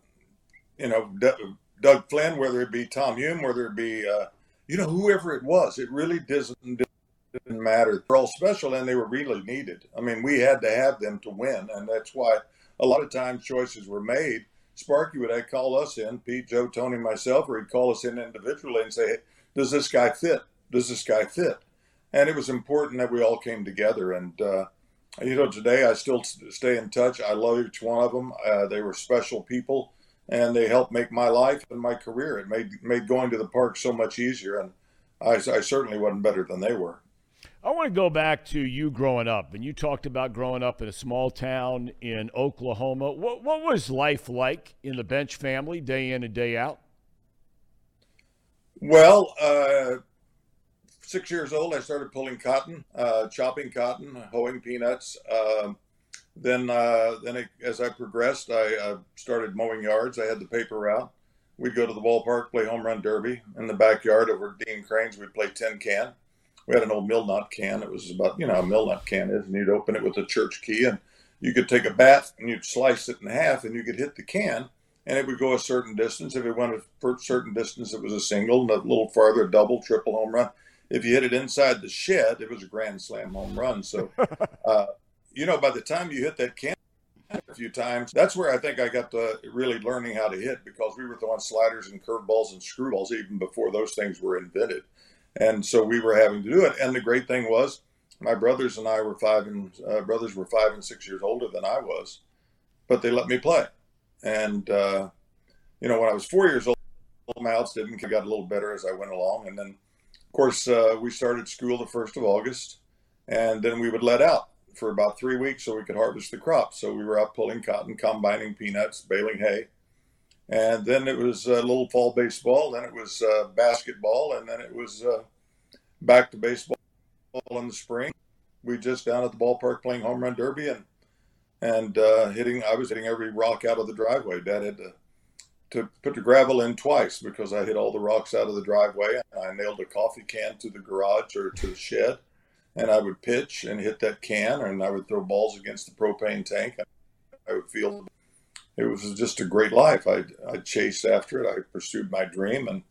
you know, D- Doug Flynn, whether it be Tom Hume, whether it be, uh, you know, whoever it was, it really doesn't didn't matter. They're all special, and they were really needed. I mean, we had to have them to win, and that's why a lot of times choices were made. Sparky would call us in, Pete, Joe, Tony, myself, or he'd call us in individually and say, hey, does this guy fit? Does this guy fit? And it was important that we all came together. And uh, you know, today I still stay in touch. I love each one of them. Uh, they were special people, and they helped make my life and my career. It made made going to the park so much easier, and I, I certainly wasn't better than they were. I want to go back to you growing up, and you talked about growing up in a small town in Oklahoma. What what was life like in the Bench family, day in and day out? Well, uh, six years old, I started pulling cotton, uh, chopping cotton, hoeing peanuts. Uh, then, uh, then it, as I progressed, I started mowing yards. I had the paper route. We'd go to the ballpark, play home run derby in the backyard over Dean Crane's. We'd play tin can. We had an old mill nut can. It was about you know a mill nut can is, and you'd open it with a church key, and you could take a bat and you'd slice it in half, and you could hit the can, and it would go a certain distance. If it went a certain distance, it was a single, and a little farther, a double, triple home run if you hit it inside the shed, it was a grand slam home run. So, <laughs> uh, you know, by the time you hit that can a few times, that's where I think I got to really learning how to hit because we were throwing sliders and curveballs and screwballs even before those things were invented. And so we were having to do it. And the great thing was, my brothers and I were five and uh, brothers were five and six years older than I was, but they let me play. And uh, you know, when I was four years old, my outs didn't got a little better as I went along, and then of course, uh, we started school the 1st of August, and then we would let out for about three weeks so we could harvest the crop. So we were out pulling cotton, combining peanuts, baling hay. And then it was a little fall baseball, then it was uh, basketball, and then it was uh, back to baseball in the spring. We just down at the ballpark playing home run derby and and uh, hitting. I was hitting every rock out of the driveway. Dad had to to put the gravel in twice because I hit all the rocks out of the driveway. and I nailed a coffee can to the garage or to the shed, and I would pitch and hit that can, and I would throw balls against the propane tank. I would feel it was just a great life. I I chased after it. I pursued my dream, and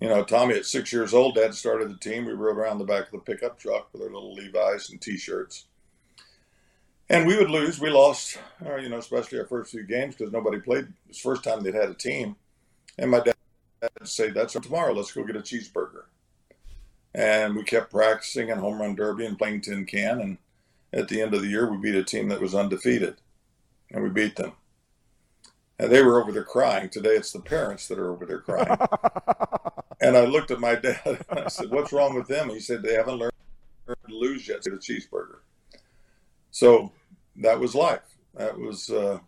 you know, Tommy at six years old, Dad started the team. We rode around the back of the pickup truck with our little Levi's and T-shirts and we would lose. We lost, uh, you know, especially our first few games because nobody played. It was the first time they'd had a team. And my dad would say, "That's tomorrow. Let's go get a cheeseburger." And we kept practicing and home run derby and playing tin can. And at the end of the year, we beat a team that was undefeated, and we beat them. And they were over there crying. Today, it's the parents that are over there crying. <laughs> and I looked at my dad <laughs> and I said, "What's wrong with them?" He said, "They haven't learned to lose yet. Get a cheeseburger." So that was life. That was, uh,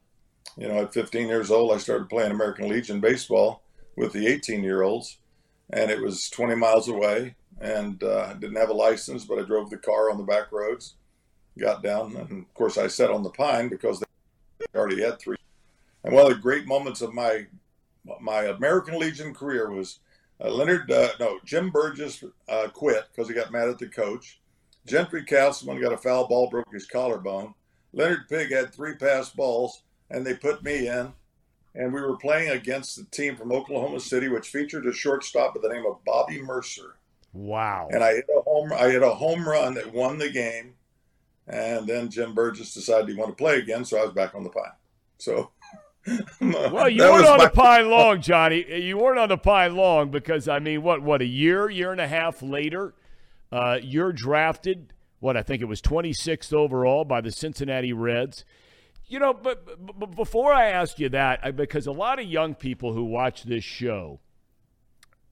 you know, at 15 years old, I started playing American Legion baseball with the 18 year olds, and it was 20 miles away. And uh, I didn't have a license, but I drove the car on the back roads, got down, and of course, I sat on the pine because they already had three. And one of the great moments of my my American Legion career was uh, Leonard, uh, no, Jim Burgess uh, quit because he got mad at the coach. Gentry Castleman got a foul ball, broke his collarbone. Leonard Pigg had three pass balls, and they put me in. And we were playing against the team from Oklahoma City, which featured a shortstop by the name of Bobby Murcer. Wow! And I hit a home. I hit a home run that won the game. And then Jim Burgess decided he wanted to play again, so I was back on the pine. So. <laughs> well, you weren't on the pine long, Johnny. You weren't on the pine long because I mean, what, what, a year, year and a half later, uh, you're drafted what I think it was 26th overall by the Cincinnati Reds. You know, but, but before I ask you that, I, because a lot of young people who watch this show,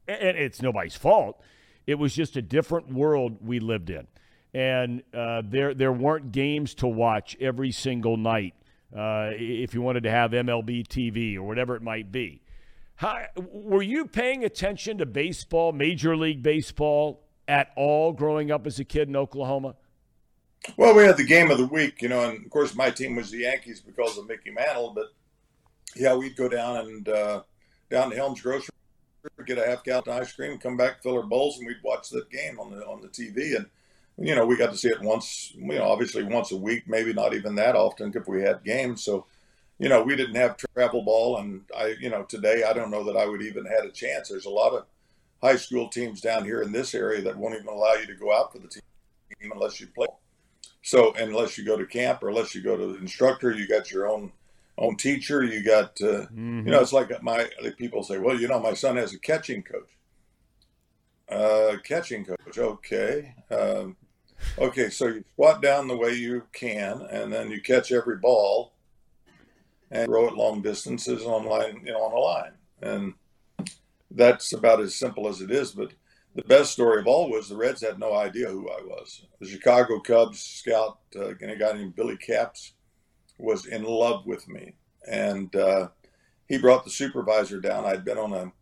and it's nobody's fault, it was just a different world we lived in, and uh, there there weren't games to watch every single night. Uh, if you wanted to have MLB TV or whatever it might be, How, were you paying attention to baseball, Major League Baseball, at all growing up as a kid in Oklahoma? Well, we had the game of the week, you know, and of course my team was the Yankees because of Mickey Mantle. But yeah, we'd go down and uh, down to Helms Grocery, get a half gallon ice cream, come back, fill our bowls, and we'd watch that game on the on the TV. And you know, we got to see it once, you know, obviously once a week, maybe not even that often if we had games. So, you know, we didn't have travel ball, and I, you know, today I don't know that I would even had a chance. There's a lot of high school teams down here in this area that won't even allow you to go out for the team unless you play. So unless you go to camp or unless you go to the instructor, you got your own own teacher. You got uh, mm-hmm. you know it's like my people say, well, you know, my son has a catching coach. Uh, catching coach, okay. Um, Okay, so you squat down the way you can, and then you catch every ball and throw it long distances on line, you know, on a line, and that's about as simple as it is. But the best story of all was the Reds had no idea who I was. The Chicago Cubs scout, uh, a guy named Billy Caps, was in love with me, and uh, he brought the supervisor down. I'd been on a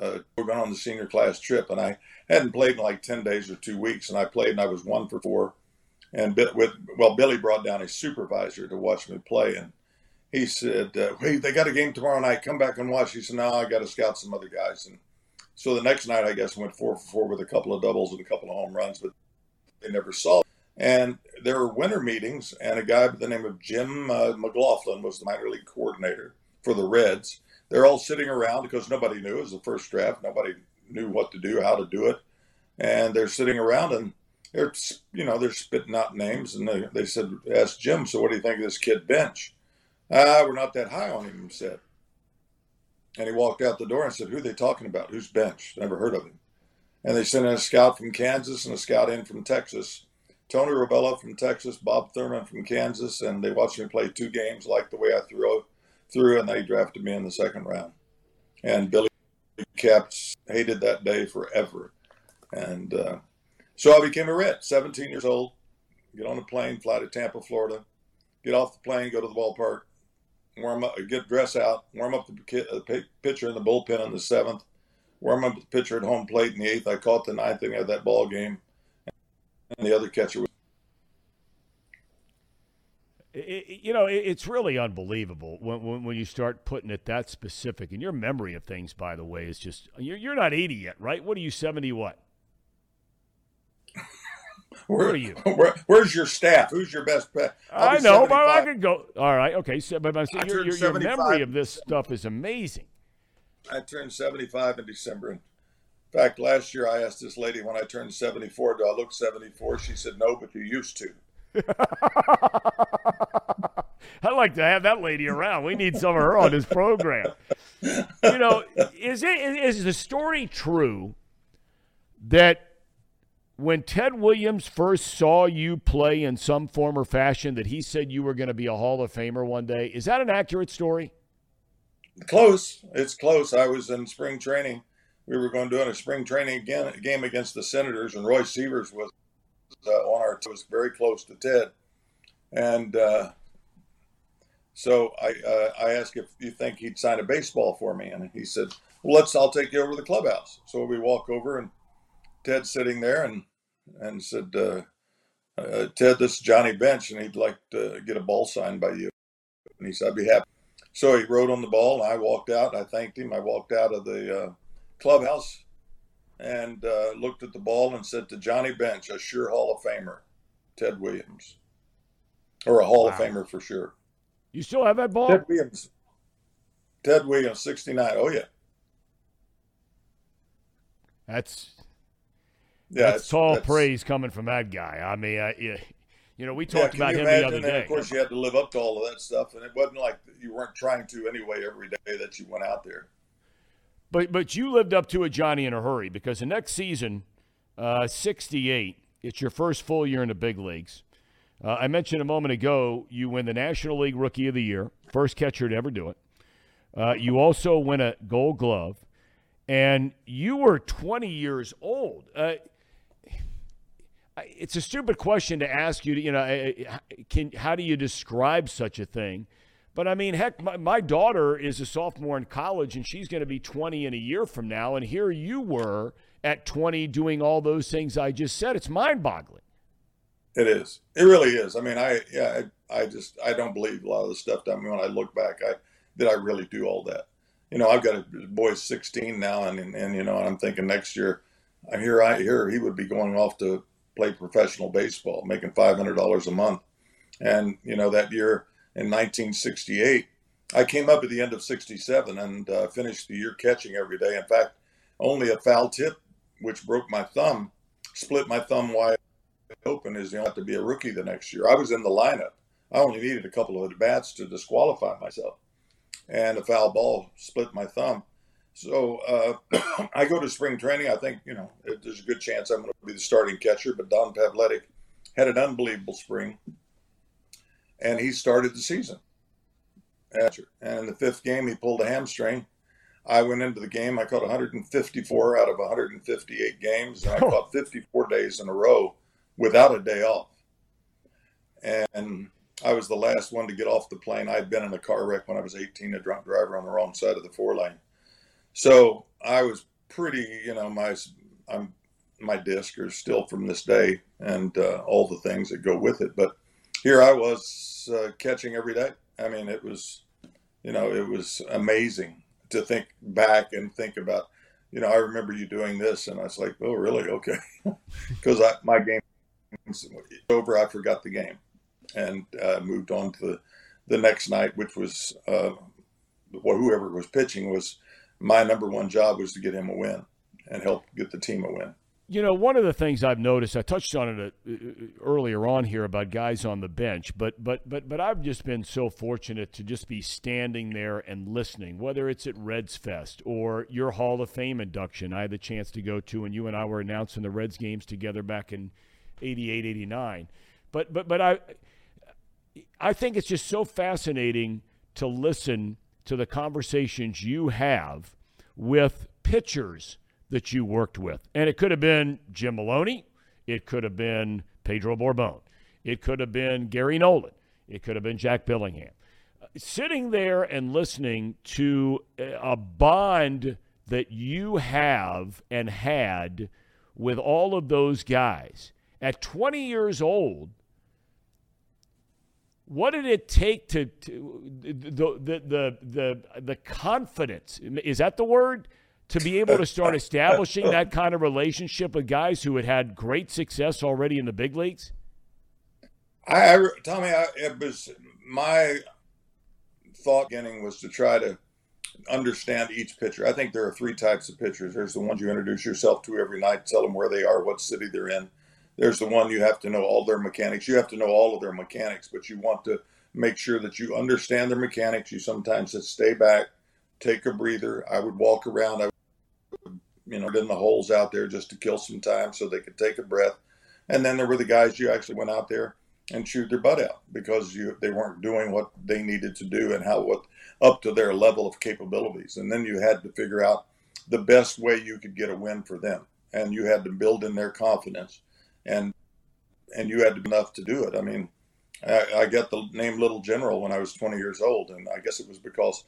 uh, we're going on the senior class trip, and I hadn't played in like ten days or two weeks, and I played and I was one for four, and bit with well Billy brought down a supervisor to watch me play, and he said, uh, "Wait, they got a game tomorrow night. Come back and watch." He said, "No, I got to scout some other guys." And so the next night, I guess, went four for four with a couple of doubles and a couple of home runs, but they never saw. It. And there were winter meetings, and a guy by the name of Jim uh, McGlothlin was the minor league coordinator for the Reds. They're all sitting around because nobody knew it was the first draft. Nobody knew what to do, how to do it, and they're sitting around and they're you know they're spitting out names. And they, they said, "Ask Jim. So what do you think of this kid Bench?" Ah, we're not that high on him, he said. And he walked out the door and said, Who are they talking about? Who's Bench? Never heard of him. And they sent in a scout from Kansas and a scout in from Texas. Tony Robello from Texas, Bob Thurman from Kansas, and they watched me play two games, like the way I threw, threw, and they drafted me in the second round. And Billy Capps hated that day forever. And uh, so I became a Red, 17 years old, get on a plane, fly to Tampa, Florida, get off the plane, go to the ballpark, warm up, get dressed out, warm up the uh, pitcher in the bullpen in the seventh, warm up the pitcher at home plate in the eighth. I caught the ninth inning of that ball game, and the other catcher was. It, you know, it, it's really unbelievable when, when, when you start putting it that specific. And your memory of things, by the way, is just you're, you're not 80 yet, right? What are you, 70 what? Where, are you? <laughs> Where, where's your staff? Who's your best bet? I know, 75. but I could go. All right, okay. So, but your, your, your memory of this stuff is amazing. I turned 75 in December. In fact, last year I asked this lady when I turned 74, do I look 74? She said, no, but you used to. <laughs> I'd like to have that lady around. We need some of her on this program. You know, is it is the story true that when Ted Williams first saw you play in some form or fashion that he said you were going to be a Hall of Famer one day. Is that an accurate story? Close. It's close. I was in spring training. We were going to do a spring training again, game against the Senators, and Roy Sievers was on our was very close to Ted, and uh, so I uh, I asked if you think he'd sign a baseball for me, and he said, "Well, let's. I'll take you over to the clubhouse." So we walk over, and Ted's sitting there, and and said, uh, uh, Ted, this is Johnny Bench, and he'd like to get a ball signed by you. And he said, I'd be happy. So he wrote on the ball, and I walked out. I thanked him. I walked out of the uh, clubhouse and uh, looked at the ball and said to Johnny Bench, a sure Hall of Famer, Ted Williams, or a Hall wow. of Famer for sure. You still have that ball? Ted Williams. Ted Williams, 69. Oh, yeah. That's yeah, that's tall that's, praise coming from that guy. I mean, I, you know, we talked yeah, about him the other day. Of course, you had to live up to all of that stuff, and it wasn't like you weren't trying to anyway every day that you went out there. But but you lived up to it, Johnny, in a hurry because the next season, uh, '68, it's your first full year in the big leagues. Uh, I mentioned a moment ago you win the National League Rookie of the Year, first catcher to ever do it. Uh, you also win a Gold Glove, and you were 20 years old. Uh, it's a stupid question to ask you. To, you know, can how do you describe such a thing? But I mean, heck, my, my daughter is a sophomore in college, and she's going to be 20 in a year from now. And here you were at 20 doing all those things I just said. It's mind-boggling. It is. It really is. I mean, I yeah, I, I just I don't believe a lot of the stuff. That I mean, when I look back, I did I really do all that? You know, I've got a boy 16 now, and and, and you know, and I'm thinking next year, uh, I hear I hear he would be going off to play professional baseball, making $500 a month. And, you know, that year in 1968, I came up at the end of 67 and uh, finished the year catching every day. In fact, only a foul tip, which broke my thumb, split my thumb wide open, is you have to be a rookie the next year. I was in the lineup. I only needed a couple of at bats to disqualify myself. And a foul ball split my thumb. So uh, <clears throat> I go to spring training. I think you know there's a good chance I'm going to be the starting catcher. But Don Pavletich had an unbelievable spring, and he started the season. And in the fifth game, he pulled a hamstring. I went into the game. I caught 154 out of 158 games, and I caught 54 days in a row without a day off. And I was the last one to get off the plane. I'd been in a car wreck when I was 18, a drunk driver on the wrong side of the four lane. So I was pretty, you know, my I'm my disc is still from this day and uh, all the things that go with it. But here I was uh, catching every day. I mean, it was, you know, it was amazing to think back and think about. You know, I remember you doing this, and I was like, "Oh, really? Okay," <laughs> because my game over. I forgot the game and uh, moved on to the, the next night, which was uh, whoever was pitching was my number one job was to get him a win and help get the team a win. You know, one of the things I've noticed, I touched on it uh, uh, earlier on here about guys on the bench, but but but but I've just been so fortunate to just be standing there and listening, whether it's at Reds Fest or your Hall of Fame induction. I had the chance to go to, and you and I were announcing the Reds games together back in '88, '89. But but but I I think it's just so fascinating to listen to the conversations you have with pitchers that you worked with. And it could have been Jim Maloney, it could have been Pedro Borbon, it could have been Gary Nolan, it could have been Jack Billingham. Uh, sitting there and listening to a bond that you have and had with all of those guys at 20 years old what did it take to, to the, the, the the the confidence? Is that the word to be able to start establishing that kind of relationship with guys who had had great success already in the big leagues? I, I Tommy, I, it was my thought beginning was to try to understand each pitcher. I think there are three types of pitchers. There's the ones you introduce yourself to every night, tell them where they are, what city they're in. There's the one you have to know all their mechanics. You have to know all of their mechanics, but you want to make sure that you understand their mechanics. You sometimes just stay back, take a breather. I would walk around. I you know, in the holes out there just to kill some time so they could take a breath. And then there were the guys you actually went out there and chewed their butt out because you they weren't doing what they needed to do and how what up to their level of capabilities. And then you had to figure out the best way you could get a win for them. And you had to build in their confidence and and you had enough to do it. I mean, I, I got the name Little General when I was 20 years old, and I guess it was because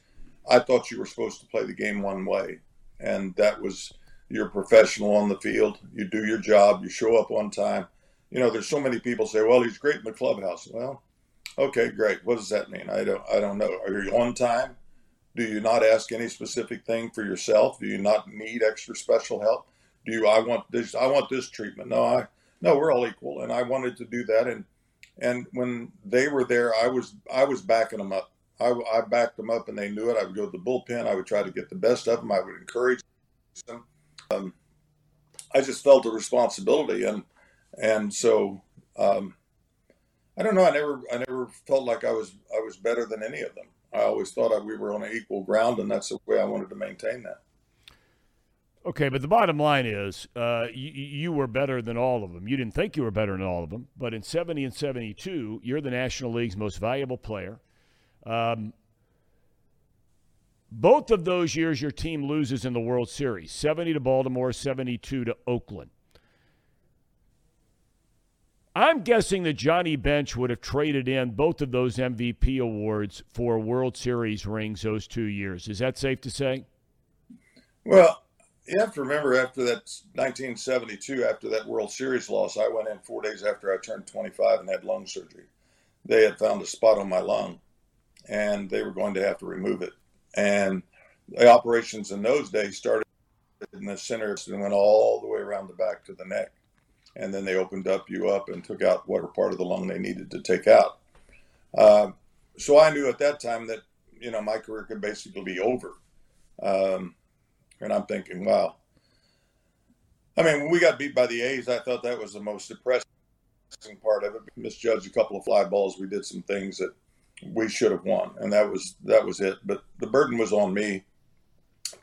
I thought you were supposed to play the game one way, and that was you're professional on the field. You do your job. You show up on time. You know, there's so many people say, "Well, he's great in the clubhouse." Well, okay, great. What does that mean? I don't. I don't know. Are you on time? Do you not ask any specific thing for yourself? Do you not need extra special help? Do you? I want this. I want this treatment. No, I no, we're all equal, and I wanted to do that. And and when they were there, I was I was backing them up. I, I backed them up, and they knew it. I would go to the bullpen. I would try to get the best of them. I would encourage them. Um, I just felt a responsibility, and and so um, I don't know. I never I never felt like I was I was better than any of them. I always thought I, we were on equal ground, and that's the way I wanted to maintain that. Okay, but the bottom line is uh, you, you, were better than all of them. You didn't think you were better than all of them, but in 70 and 72, you're the National League's most valuable player. Um, both of those years, your team loses in the World Series 70 to Baltimore, 72 to Oakland. I'm guessing that Johnny Bench would have traded in both of those MVP awards for World Series rings those two years. Is that safe to say? Well, you have to remember after that 1972, after that World Series loss, I went in four days after I turned 25 and had lung surgery. They had found a spot on my lung and they were going to have to remove it. And the operations in those days started in the center and went all the way around the back to the neck. And then they opened up you up and took out whatever part of the lung they needed to take out. Uh, so I knew at that time that, you know, my career could basically be over. Um, and I'm thinking, wow. I mean, when we got beat by the A's, I thought that was the most depressing part of it. Misjudged a couple of fly balls. We did some things that we should have won, and that was that was it. But the burden was on me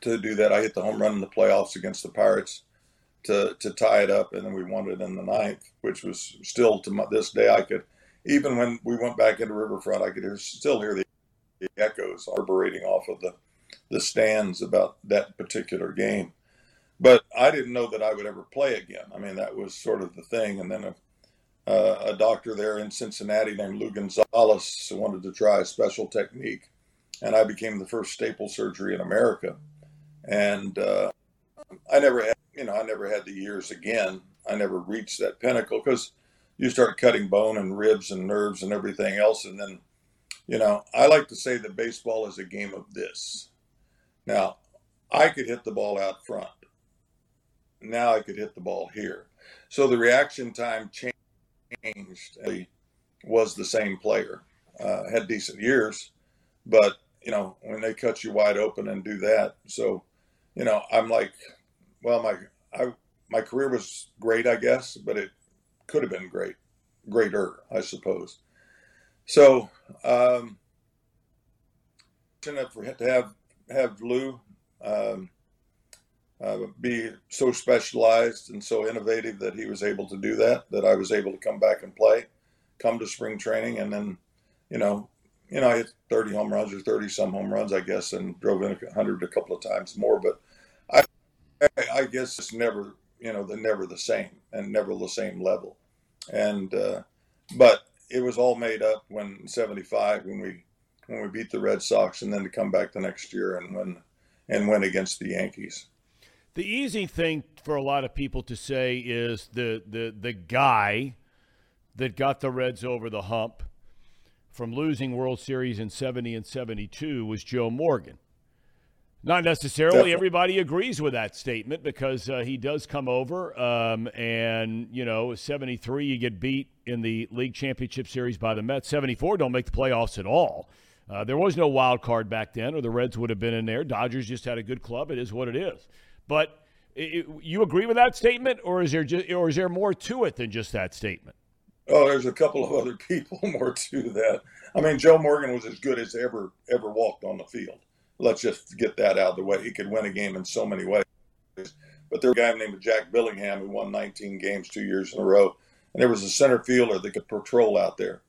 to do that. I hit the home run in the playoffs against the Pirates to to tie it up, and then we won it in the ninth, which was still to my, this day I could even when we went back into Riverfront, I could hear, still hear the, echoes reverberating off of the the stands about that particular game. But I didn't know that I would ever play again. I mean, that was sort of the thing. And then a, uh, a doctor there in Cincinnati named Lou Gonzalez wanted to try a special technique, and I became the first staple surgery in America. And uh, I never had, you know, I never had the years again. I never reached that pinnacle because you start cutting bone and ribs and nerves and everything else, and then, you know, I like to say that baseball is a game of this. Now, I could hit the ball out front. Now I could hit the ball here. So the reaction time changed. Was the same player. Uh, had decent years, but you know when they cut you wide open and do that. So, you know, I'm like, well, my I my career was great, I guess, but it could have been great, greater, I suppose. So, um, to have have Lou um, uh, be so specialized and so innovative that he was able to do that. That I was able to come back and play, come to spring training, and then, you know, you know, I hit 30 home runs or 30 some home runs, I guess, and drove in a hundred a couple of times more. But I, I guess it's never, you know, they're never the same and never the same level. And uh, but it was all made up when 75 when we when we beat the Red Sox, and then to come back the next year and win and win against the Yankees. The easy thing for a lot of people to say is the the the guy that got the Reds over the hump from losing World Series in 70 and 72 was Joe Morgan. Not necessarily Definitely. everybody agrees with that statement because uh, he does come over, um, and you know, seventy three you get beat in the league championship series by the Mets. Seventy four don't make the playoffs at all. Uh, there was no wild card back then, or the Reds would have been in there. Dodgers just had a good club. It is what it is. But it, you agree with that statement, or is there just, or is there more to it than just that statement? Oh, there's a couple of other <laughs> people more to that. I mean, Joe Morgan was as good as ever ever walked on the field let's just get that out of the way. He could win a game in so many ways. But there was a guy named Jack Billingham who won 19 games two years in a row. And there was a center fielder that could patrol out there.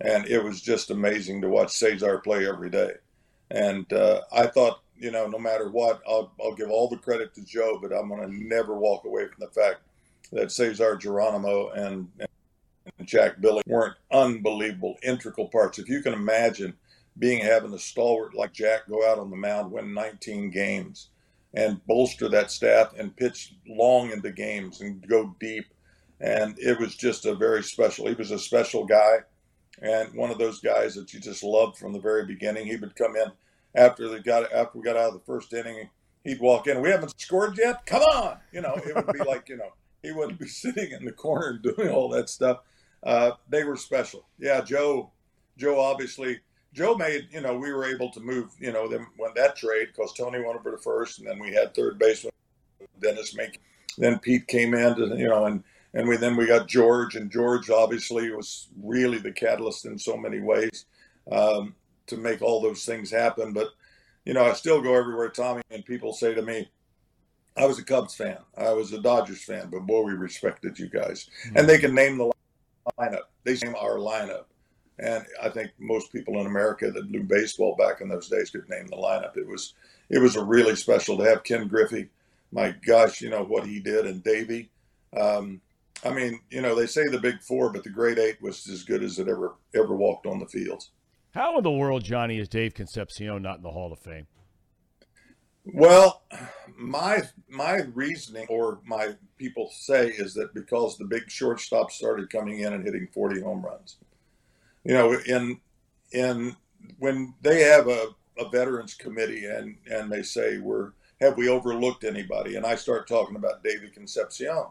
And it was just amazing to watch Cesar play every day. And uh, I thought, you know, no matter what, I'll, I'll give all the credit to Joe, but I'm going to never walk away from the fact that Cesar Geronimo and, and Jack Billy weren't unbelievable, integral parts. If you can imagine being having a stalwart like Jack go out on the mound, win 19 games, and bolster that staff and pitch long into games and go deep. And it was just a very special. He was a special guy, and one of those guys that you just loved from the very beginning. He would come in after they got after we got out of the first inning. He'd walk in. We haven't scored yet. Come on, you know. It would be <laughs> like you know he wouldn't be <laughs> sitting in the corner doing all that stuff. Uh, they were special. Yeah, Joe. Joe obviously Joe made, you know, we were able to move, you know, them when that trade because Tony went over to first, and then we had third baseman Denis Menke. Then Pete came in, to, you know, and and we then we got George, and George obviously was really the catalyst in so many ways um, to make all those things happen. But you know, I still go everywhere, Tommy, and people say to me, I was a Cubs fan, I was a Dodgers fan, but boy, we respected you guys, mm-hmm. and they can name the lineup. They name our lineup. And I think most people in America that knew baseball back in those days could name the lineup. It was it was a really special to have Ken Griffey. My gosh, you know what he did, and Davey. Um, I mean, you know, they say the big four, but the great eight was as good as it ever ever walked on the fields. How in the world, Johnny, is Dave Concepcion not in the Hall of Fame? Well, my my reasoning, or my people say, is that because the big shortstops started coming in and hitting 40 home runs you know, in in when they have a, a veterans committee and and they say we're have we overlooked anybody, and I start talking about David Concepcion,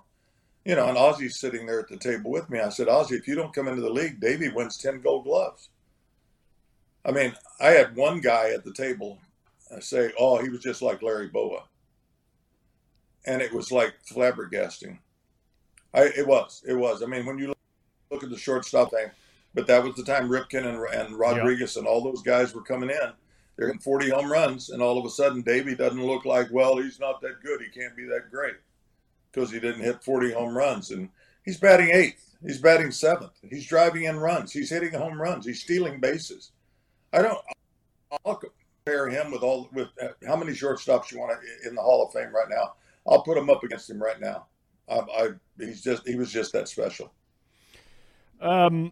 you know, and Ozzie's sitting there at the table with me. I said, Ozzie, if you don't come into the league, Davey wins ten Gold Gloves. I mean, I had one guy at the table uh, say, "Oh, he was just like Larry Bowa. and it was like flabbergasting. I it was it was. I mean, when you look at the shortstop thing, but that was the time Ripken and, and Rodriguez and all those guys were coming in. they're hitting 40 home runs, and all of a sudden Davey doesn't look like, well, he's not that good. He can't be that great because he didn't hit 40 home runs. And he's batting eighth. He's batting seventh. He's driving in runs. He's hitting home runs. He's stealing bases. I don't. I'll compare him with all with uh, how many shortstops you want in the Hall of Fame right now. I'll put him up against him right now. I, I he's just he was just that special. Um,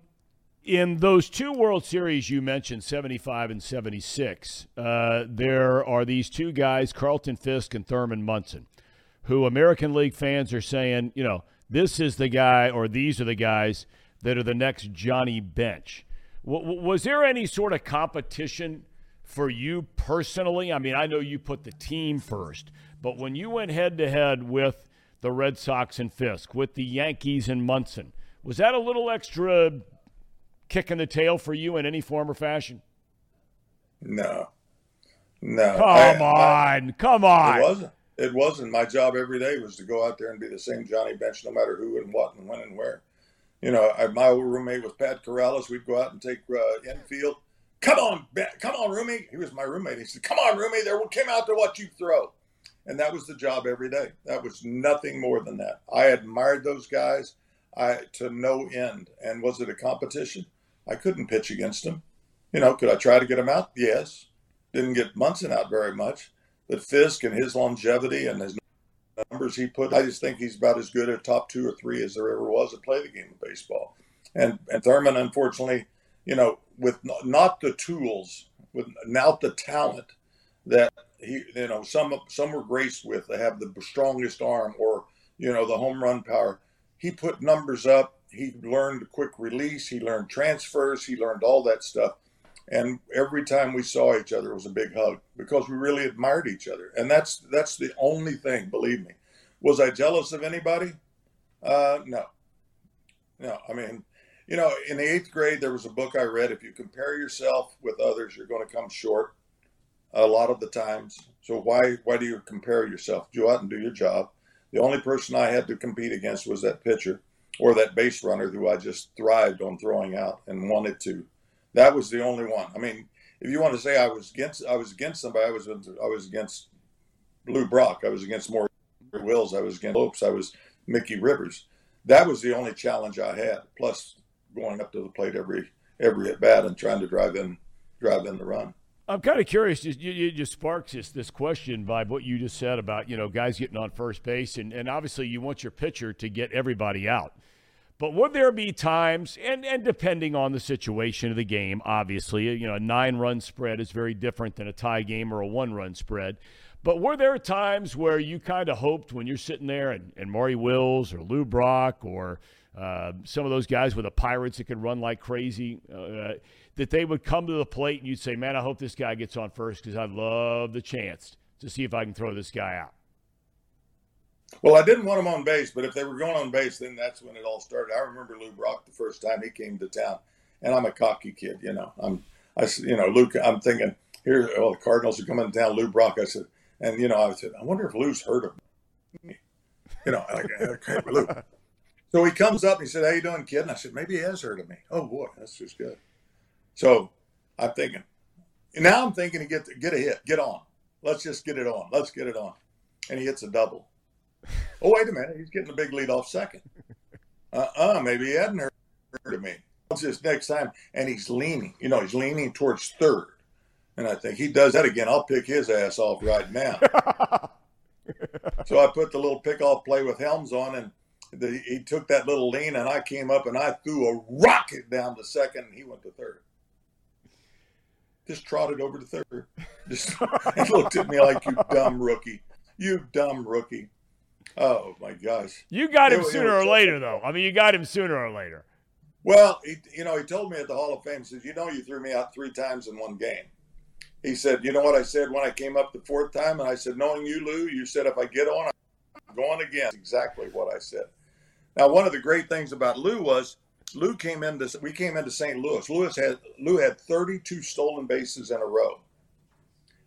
in those two World Series you mentioned, 75 and 76, uh, there are these two guys, Carlton Fisk and Thurman Munson, who American League fans are saying, you know, this is the guy or these are the guys that are the next Johnny Bench. W- was there any sort of competition for you personally? I mean, I know you put the team first, but when you went head to head with the Red Sox and Fisk, with the Yankees and Munson, was that a little extra kick in the tail for you in any form or fashion? No. No. Come I, on. I, come on. It wasn't. It wasn't. My job every day was to go out there and be the same Johnny Bench no matter who and what and when and where. You know, I, my old roommate was Pat Corrales. We'd go out and take uh, infield. Come on, come on, roomie. He was my roommate. He said, "Come on, roomie. There, came out to watch you throw," and that was the job every day. That was nothing more than that. I admired those guys, I to no end. And was it a competition? I couldn't pitch against them. You know, could I try to get him out? Yes. Didn't get Munson out very much. But Fisk and his longevity and his numbers he put, I just think he's about as good a top two or three as there ever was to play the game of baseball. And and Thurman, unfortunately, you know, with not the tools, with not the talent that he, you know, some some were graced with. They have the strongest arm or you know the home run power. He put numbers up he learned quick release, he learned transfers, he learned all that stuff. And every time we saw each other, it was a big hug because we really admired each other. And that's that's the only thing. Believe me. Was I jealous of anybody? Uh, no. No. I mean, you know, in the eighth grade, there was a book I read. If you compare yourself with others, you're going to come short a lot of the times. So why why do you compare yourself? Go out and do your job. The only person I had to compete against was that pitcher or that base runner who I just thrived on throwing out and wanted to. That was the only one. I mean, if you want to say I was against, I was against somebody. I was I was against Lou Brock. I was against Maury Wills. I was against Lopes. I was Mickey Rivers. That was the only challenge I had. Plus going up to the plate every every at bat and trying to drive in drive in the run. I'm kind of curious. You, you just sparks this this question by what you just said about you know guys getting on first base, and, and obviously you want your pitcher to get everybody out. But would there be times, and, and depending on the situation of the game, obviously, you know, a nine run spread is very different than a tie game or a one run spread. But were there times where you kind of hoped when you're sitting there and, and Maury Wills or Lou Brock or uh, some of those guys with the Pirates that can run like crazy, uh, that they would come to the plate and you'd say, man, I hope this guy gets on first because I'd love the chance to see if I can throw this guy out? Well, I didn't want him on base, but if they were going on base, then that's when it all started. I remember Lou Brock the first time he came to town, and I'm a cocky kid, you know. I'm, I, you know, Luke. I'm thinking here, well, the Cardinals are coming to town. Lou Brock. I said, and you know, I said, I wonder if Lou's heard of me. You know, like, okay, Lou. So he comes up and he said, "How you doing, kid?" And I said, "Maybe he has heard of me." Oh boy, that's just good. So I'm thinking. Now I'm thinking to get get a hit, get on. Let's just get it on. Let's get it on. And he hits a double. <laughs> Oh, wait a minute. He's getting a big lead off second. Uh uh-uh, uh maybe he hadn't heard of me. What's this next time? And he's leaning, you know, he's leaning towards third. And I think he does that again. I'll pick his ass off right now. <laughs> so I put the little pick off play with Helms on, and the, he took that little lean, and I came up and I threw a rocket down to second, and he went to third. Just trotted over to third. Just <laughs> looked at me like you dumb rookie. You dumb rookie. Oh my gosh! You got him it, sooner it or later, though. I mean, you got him sooner or later. Well, he, you know, he told me at the Hall of Fame, he says, "You know, you threw me out three times in one game." He said, "You know what I said when I came up the fourth time?" And I said, "Knowing you, Lou, you said if I get on, I'm going again." That's exactly what I said. Now, one of the great things about Lou was Lou came into we came into St. Louis. Louis had Lou had 32 stolen bases in a row,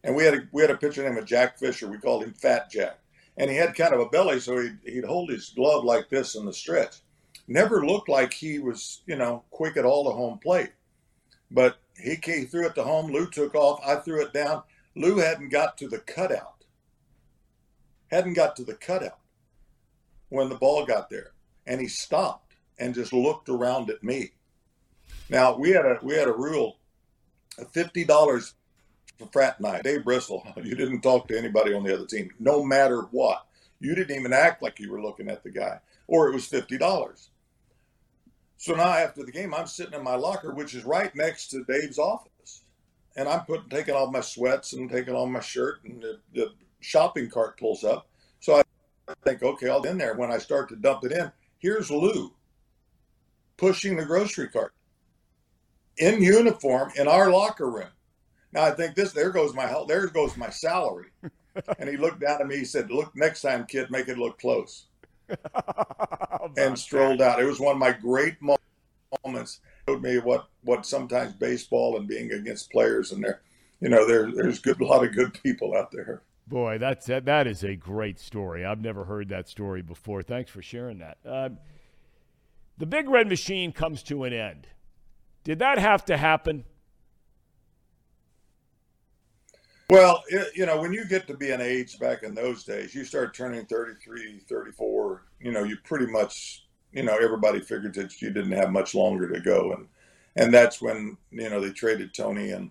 and we had a we had a pitcher named Jack Fisher. We called him Fat Jack and he had kind of a belly, so he'd, he'd hold his glove like this in the stretch. Never looked like he was, you know, quick at all to home plate. But he threw it to home. Lou took off. I threw it down. Lou hadn't got to the cutout. Hadn't got to the cutout when the ball got there, and he stopped and just looked around at me. Now we had a we had a rule, fifty dollars frat night. Dave Bristol, <laughs> you didn't talk to anybody on the other team, no matter what. You didn't even act like you were looking at the guy, or it was fifty dollars. So now after the game, I'm sitting in my locker, which is right next to Dave's office, and I'm putting taking off my sweats and taking off my shirt, and the, the shopping cart pulls up. So I think, okay, I'll in there. When I start to dump it in, here's Lou pushing the grocery cart in uniform in our locker room. Now I think this there goes my there goes my salary. and he looked down at me. He said, "Look next time, kid, make it look close." <laughs> and strolled out. It was one of my great moments. It showed me what what sometimes baseball and being against players and there, you know, there there's good a lot of good people out there. Boy, that's that, that is a great story. I've never heard that story before. Thanks for sharing that. Uh, the Big Red Machine comes to an end. Did that have to happen? Well, it, you know, when you get to be an age back in those days, you start turning 33, 34, you know, you pretty much, you know, everybody figured that you didn't have much longer to go. And, and that's when, you know, they traded Tony. And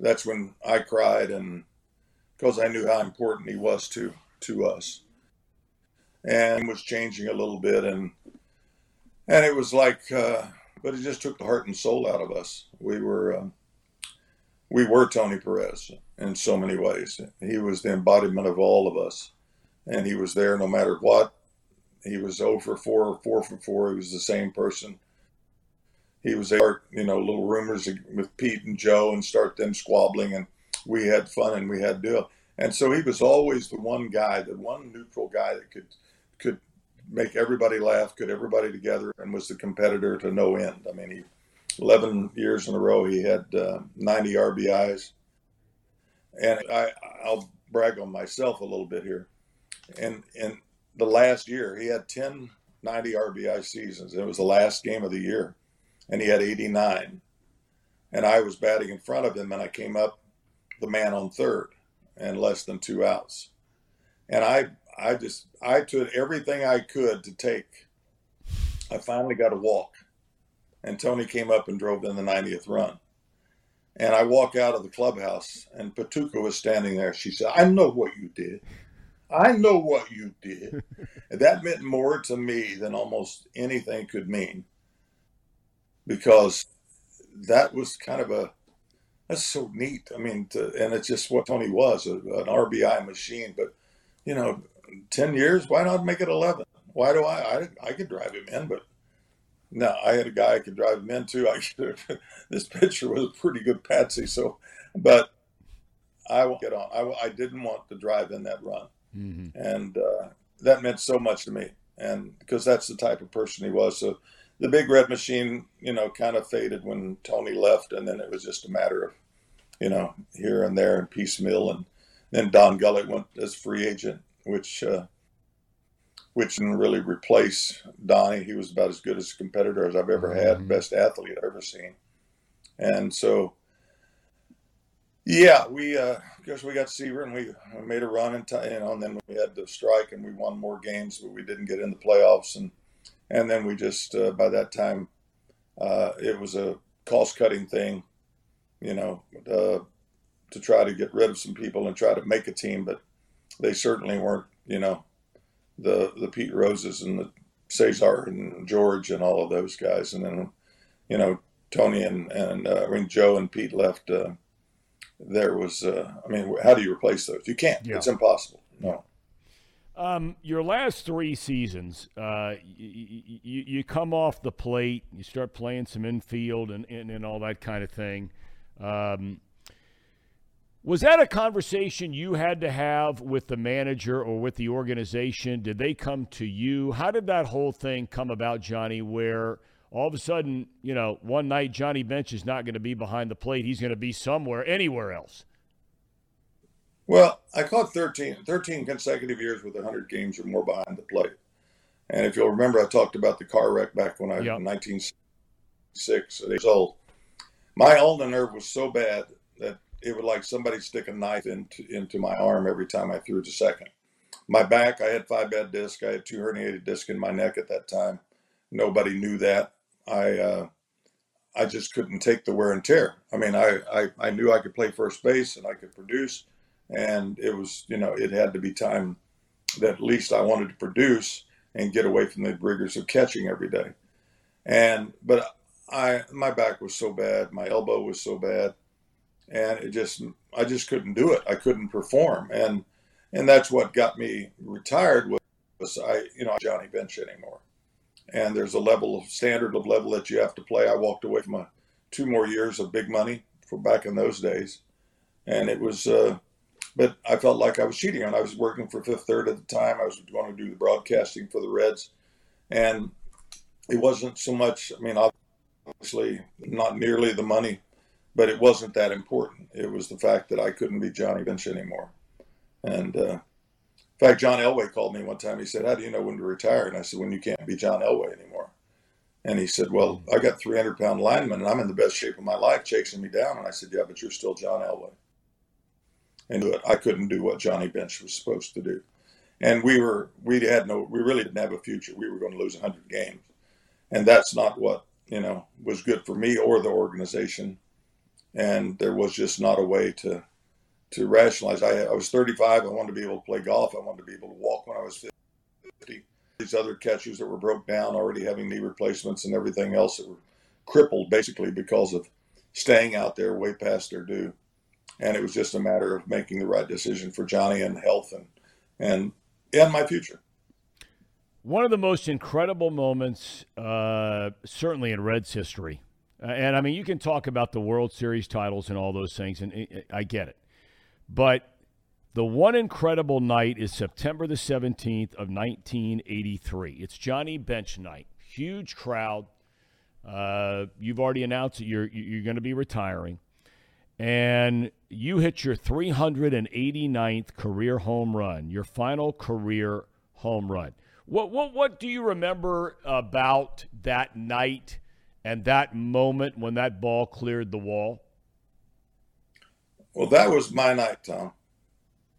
that's when I cried. And because I knew how important he was to, to us and was changing a little bit. And, and it was like, uh, but it just took the heart and soul out of us. We were, uh, we were Tony Perez in so many ways. He was the embodiment of all of us, and he was there no matter what. He was oh over four or four for four. He was the same person. He was there, you know, little rumors with Pete and Joe and start them squabbling, and we had fun and we had deal. And so he was always the one guy, the one neutral guy that could could make everybody laugh, could everybody together, and was the competitor to no end. I mean, he 11 years in a row he had uh, 90 RBIs, and I, I'll brag on myself a little bit here. And in the last year, he had 10 90 RBI seasons. It was the last game of the year, and he had 89. And I was batting in front of him, and I came up the man on third and less than two outs. And I, I just, I took everything I could to take. I finally got a walk, and Tony came up and drove in the 90th run. And I walk out of the clubhouse, and Pituka was standing there. She said, I know what you did. I know what you did. <laughs> and that meant more to me than almost anything could mean because that was kind of a that's so neat. I mean, to, and it's just what Tony was a, an RBI machine. But you know, ten years, why not make it eleven? Why do I? I I could drive him in, but no, I had a guy I could drive him into. I <laughs> could, this pitcher was a pretty good patsy. So, but I won't get on. I, I didn't want to drive in that run, mm-hmm. and uh, that meant so much to me. And because that's the type of person he was. So, the big red machine, you know, kind of faded when Tony left, and then it was just a matter of, you know, here and there and piecemeal. And then Don Gullett went as free agent, which uh, which didn't really replace Donnie. He was about as good as a competitor as I've ever had, mm-hmm. best athlete I've ever seen. And so, yeah, we uh, guess we got Seaver and we made a run and you know, and then we had the strike and we won more games, but we didn't get in the playoffs. And and then we just uh, by that time, uh, it was a cost cutting thing, you know, uh, to try to get rid of some people and try to make a team, but they certainly weren't, you know, the the Pete Roses and the Cesar and George and all of those guys, and then you know Tony and and uh, when Joe and Pete left, uh, there was uh, I mean, how do you replace those? You can't. Yeah. It's impossible. No. Um, your last three seasons, uh, you, you, you, come off the plate, you start playing some infield and, and, and all that kind of thing. Um, was that a conversation you had to have with the manager or with the organization? Did they come to you? How did that whole thing come about, Johnny, where all of a sudden, you know, one night Johnny Bench is not going to be behind the plate. He's going to be somewhere, anywhere else. Well, I caught 13, 13 consecutive years with 100 games or more behind the plate. And if you'll remember, I talked about the car wreck back when I was yep. 1996 years old. my ulnar nerve was so bad that it would like somebody stick a knife into into my arm every time I threw it to second. My back, I had five bad discs. I had two herniated discs in my neck at that time. Nobody knew that. I uh, I just couldn't take the wear and tear. I mean, I, I I knew I could play first base and I could produce, and it was you know it had to be time that at least I wanted to produce and get away from the rigors of catching every day. And but I my back was so bad, my elbow was so bad, and it just I just couldn't do it. I couldn't perform, and and that's what got me retired was, I you know Johnny Bench anymore. And there's a level of standard of level that you have to play. I walked away from a, two more years of big money for back in those days, and it was. Uh, but I felt like I was cheating on. I was working for Fifth Third at the time. I was going to do the broadcasting for the Reds, and it wasn't so much. I mean, obviously, not nearly the money, but it wasn't that important. It was the fact that I couldn't be Johnny Bench anymore. And uh, in fact, John Elway called me one time. He said, "How do you know when to retire?" And I said, "When you can't be John Elway anymore." And he said, "Well, I got 300 pound lineman, and I'm in the best shape of my life, chasing me down." And I said, "Yeah, but you're still John Elway." And I couldn't do what Johnny Bench was supposed to do. And we were, we had no, we really didn't have a future. We were going to lose 100 games, and that's not what you know was good for me or the organization. And there was just not a way to to rationalize. I, I was 35. I wanted to be able to play golf. I wanted to be able to walk when I was 50. These other catchers that were broke down, already having knee replacements and everything else that were crippled basically because of staying out there way past their due. And it was just a matter of making the right decision for Johnny and health and and and my future. One of the most incredible moments, uh, certainly in Reds history, uh, and I mean, you can talk about the World Series titles and all those things, and I get it. But the one incredible night is September the 17th of 1983. It's Johnny Bench night. Huge crowd. Uh, you've already announced that you're you're going to be retiring, and you hit your 389th career home run, your final career home run. What what what do you remember about that night and that moment when that ball cleared the wall? Well, that was my night, Thom.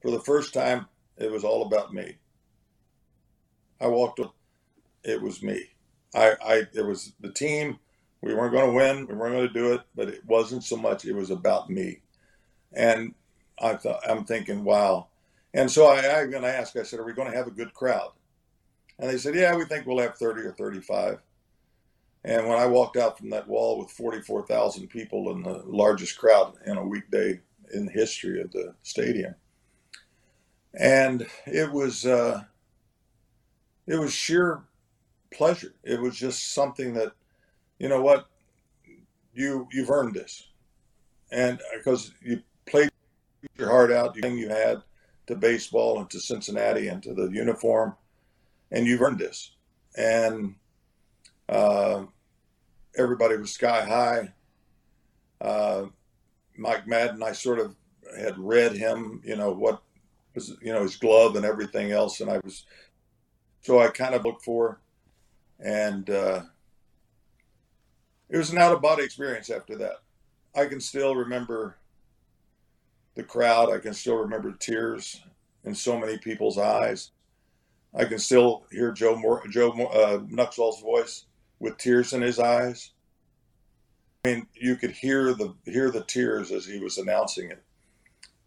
For the first time, it was all about me. I walked up, it was me. I, I, it was the team. We weren't going to win. We weren't going to do it, but it wasn't so much. It was about me. And I thought, I'm thinking, wow. And so I, I'm going to ask, I said, are we going to have a good crowd? And they said, yeah, we think we'll have 30 or 35. And when I walked out from that wall with 44,000 people in the largest crowd in a weekday in the history of the stadium. And it was uh, it was sheer pleasure. It was just something that, you know what, you you've earned this, and because you played your heart out, you you had to baseball and to Cincinnati and to the uniform, and you've earned this. And uh, everybody was sky high. Uh, Mike Madden, I sort of had read him, you know, what was, you know, his glove and everything else. And I was, so I kind of looked for, and uh, it was an out of body experience after that. I can still remember the crowd. I can still remember tears in so many people's eyes. I can still hear Joe Moore, Joe uh, Nuxhall's voice with tears in his eyes. I mean, you could hear the hear the tears as he was announcing it,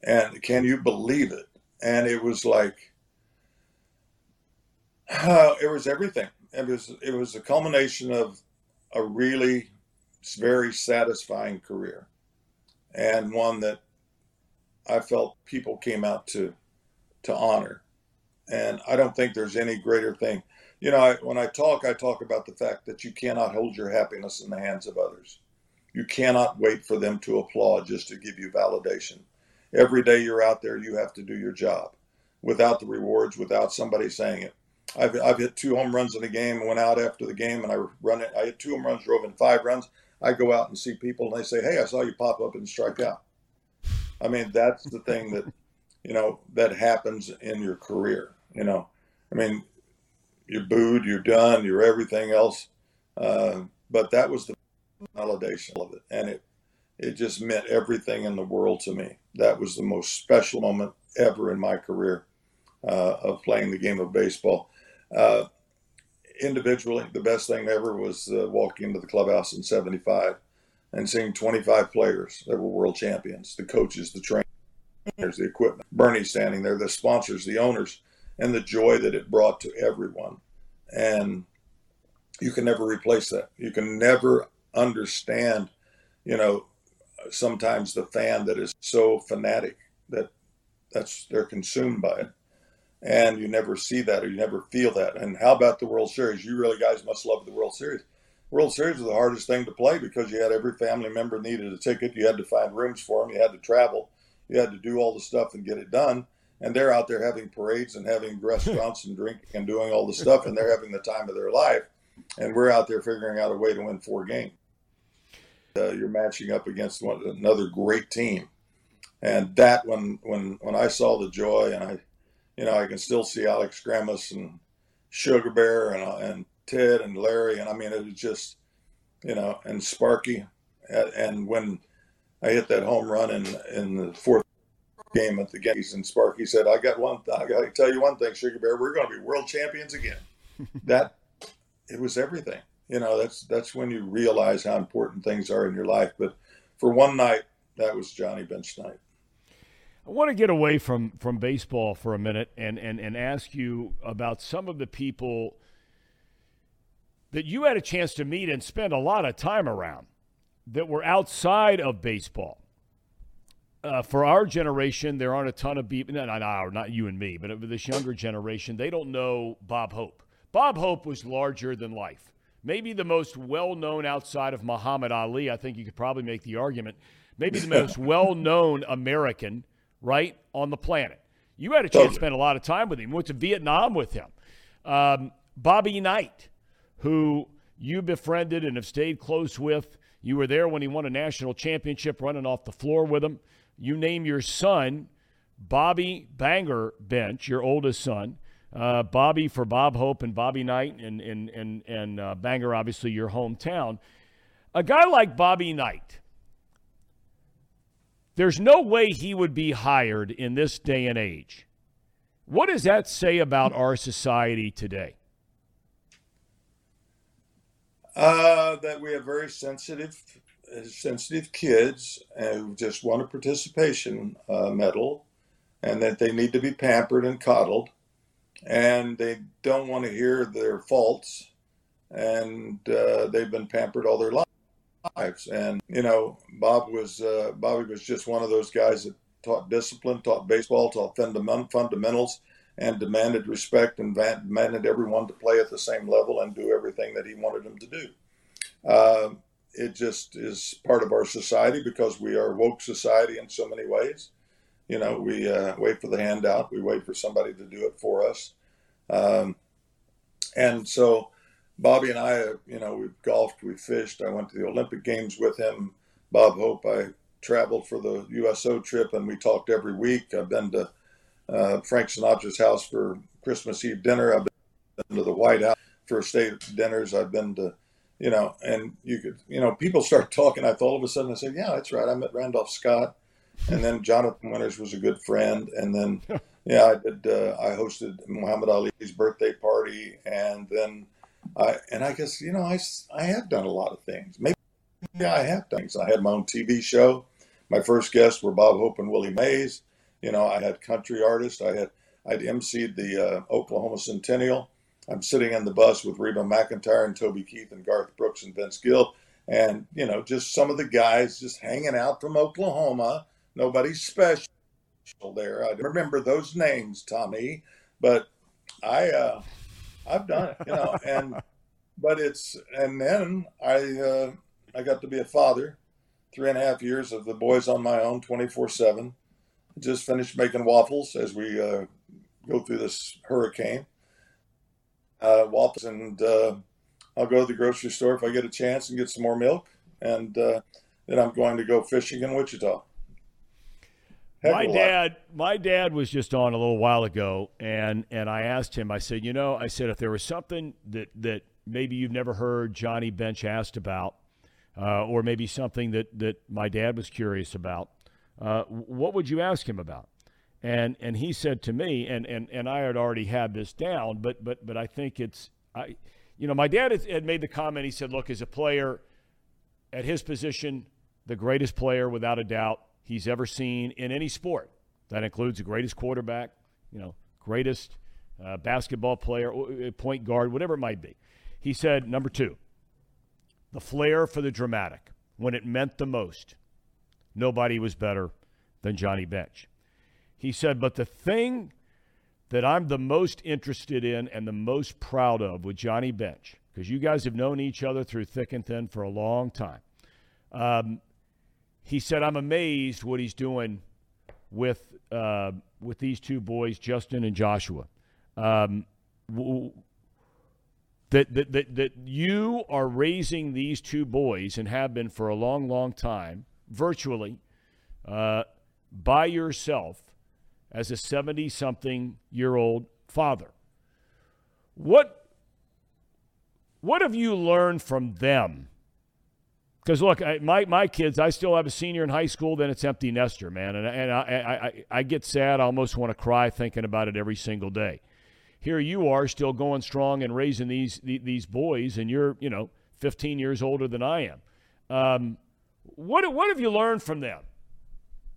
and can you believe it? And it was like, uh, it was everything. It was it was a culmination of a really very satisfying career, and one that I felt people came out to to honor. And I don't think there's any greater thing. You know, I, when I talk, I talk about the fact that you cannot hold your happiness in the hands of others. You cannot wait for them to applaud just to give you validation. Every day you're out there, you have to do your job without the rewards, without somebody saying it. I've, I've hit two home runs in a game and went out after the game and I run it. I hit two home runs, drove in five runs. I go out and see people and they say, Hey, I saw you pop up and strike out. I mean, that's the thing that, you know, that happens in your career. You know, I mean, you're booed, you're done, you're everything else. Uh, but that was the validation of it. And it, it just meant everything in the world to me. That was the most special moment ever in my career uh, of playing the game of baseball. Uh, individually, the best thing ever was uh, walking into the clubhouse in 75 and seeing 25 players that were world champions, the coaches, the trainers, the equipment, Bernie standing there, the sponsors, the owners, and the joy that it brought to everyone. And you can never replace that. You can never understand, you know, sometimes the fan that is so fanatic that that's they're consumed by it and you never see that or you never feel that. And how about the World Series? You really guys must love the World Series. World Series was the hardest thing to play because you had every family member needed a ticket. You had to find rooms for them. You had to travel. You had to do all the stuff and get it done. And they're out there having parades and having restaurants and drinking and doing all the stuff, and they're having the time of their life. And we're out there figuring out a way to win four games. Uh, you're matching up against one, another great team, and that when when when I saw the joy and I you know, I can still see Alex Grammas and Sugar Bear and, uh, and Ted and Larry. And I mean, it was just, you know, and Sparky. And when I hit that home run in, in the fourth game at the Yankees, and Sparky said, I got one, I got to tell you one thing, Sugar Bear, we're going to be world champions again. <laughs> that, it was everything. You know, that's, that's when you realize how important things are in your life. But for one night, that was Johnny Bench night. I want to get away from, from baseball for a minute and, and, and ask you about some of the people that you had a chance to meet and spend a lot of time around that were outside of baseball. Uh, for our generation, there aren't a ton of people, not, not our, not you and me, but this younger generation, they don't know Bob Hope. Bob Hope was larger than life. Maybe the most well known outside of Muhammad Ali. I think you could probably make the argument. Maybe the most <laughs> well known American right, on the planet. You had a chance to spend a lot of time with him. Went to Vietnam with him. Um, Bobby Knight, who you befriended and have stayed close with. You were there when he won a national championship, running off the floor with him. You name your son Bobby Binger Bench, your oldest son. Uh, Bobby for Bob Hope and Bobby Knight, and and and and uh, Binger, obviously your hometown. A guy like Bobby Knight, there's no way he would be hired in this day and age. What does that say about our society today? Uh, that we are very sensitive, sensitive kids who just want a participation uh, medal, and that they need to be pampered and coddled, and they don't want to hear their faults, and uh, they've been pampered all their lives. And you know, Bob was uh, Bobby was just one of those guys that taught discipline, taught baseball, taught fundamentals, and demanded respect and demanded everyone to play at the same level and do everything that he wanted them to do. It just is part of our society because we are woke society in so many ways. You know, we uh, wait for the handout, we wait for somebody to do it for us. Um, and so Bobby and I, you know, we've golfed, we fished. I went to the Olympic Games with him. Bob Hope, I traveled for the USO trip, and we talked every week. I've been to uh, Frank Sinatra's house for Christmas Eve dinner. I've been to the White House for state dinners. I've been to, you know, and you could, you know, people start talking. I thought all of a sudden I said, yeah, that's right. I met Randolph Scott, and then Jonathan Winters was a good friend, and then, <laughs> yeah, I did. Uh, I hosted Muhammad Ali's birthday party, and then I, and I guess, you know, I, I have done a lot of things. Maybe yeah, I have done things. I had my own TV show. My first guests were Bob Hope and Willie Mays. You know, I had country artists. I had I'd emceed the uh, Oklahoma Centennial. I'm sitting in the bus with Reba McEntire and Toby Keith and Garth Brooks and Vince Gill, and you know, just some of the guys just hanging out from Oklahoma. Nobody special there. I remember those names, Tommy, but I uh, I've done it, you know, and but it's and then I uh, I got to be a father, three and a half years of the boys on my own, twenty four seven. Just finished making waffles as we uh, go through this hurricane. Uh, waffles, and uh, I'll go to the grocery store if I get a chance and get some more milk, and uh, then I'm going to go fishing in Wichita my dad, my dad was just on a little while ago, and and I asked him. I said, you know, I said if there was something that that maybe you've never heard Johnny Bench asked about, uh, or maybe something that, that my dad was curious about, uh, what would you ask him about? And and he said to me, and, and, and I had already had this down, but but but I think it's I, you know, my dad had made the comment. He said, "Look, as a player, at his position, the greatest player without a doubt he's ever seen in any sport. That includes the greatest quarterback, you know, greatest uh, basketball player, point guard, whatever it might be." He said, "Number two, the flair for the dramatic when it meant the most. Nobody was better than Johnny Bench." He said, But the thing that I'm the most interested in and the most proud of with Johnny Bench, because you guys have known each other through thick and thin for a long time. Um, he said, I'm amazed what he's doing with, uh, with these two boys, Justin and Joshua. Um, w- that, that, that, that you are raising these two boys and have been for a long, long time, virtually, uh, by yourself as a 70 something year old father. What, what have you learned from them? Because look, I, my, my kids, I still have a senior in high school, then it's empty nester, man. And, and I, I, I get sad. I almost want to cry thinking about it every single day. Here you are still going strong and raising these, these boys, and you're, you know, 15 years older than I am. Um, what, what have you learned from them?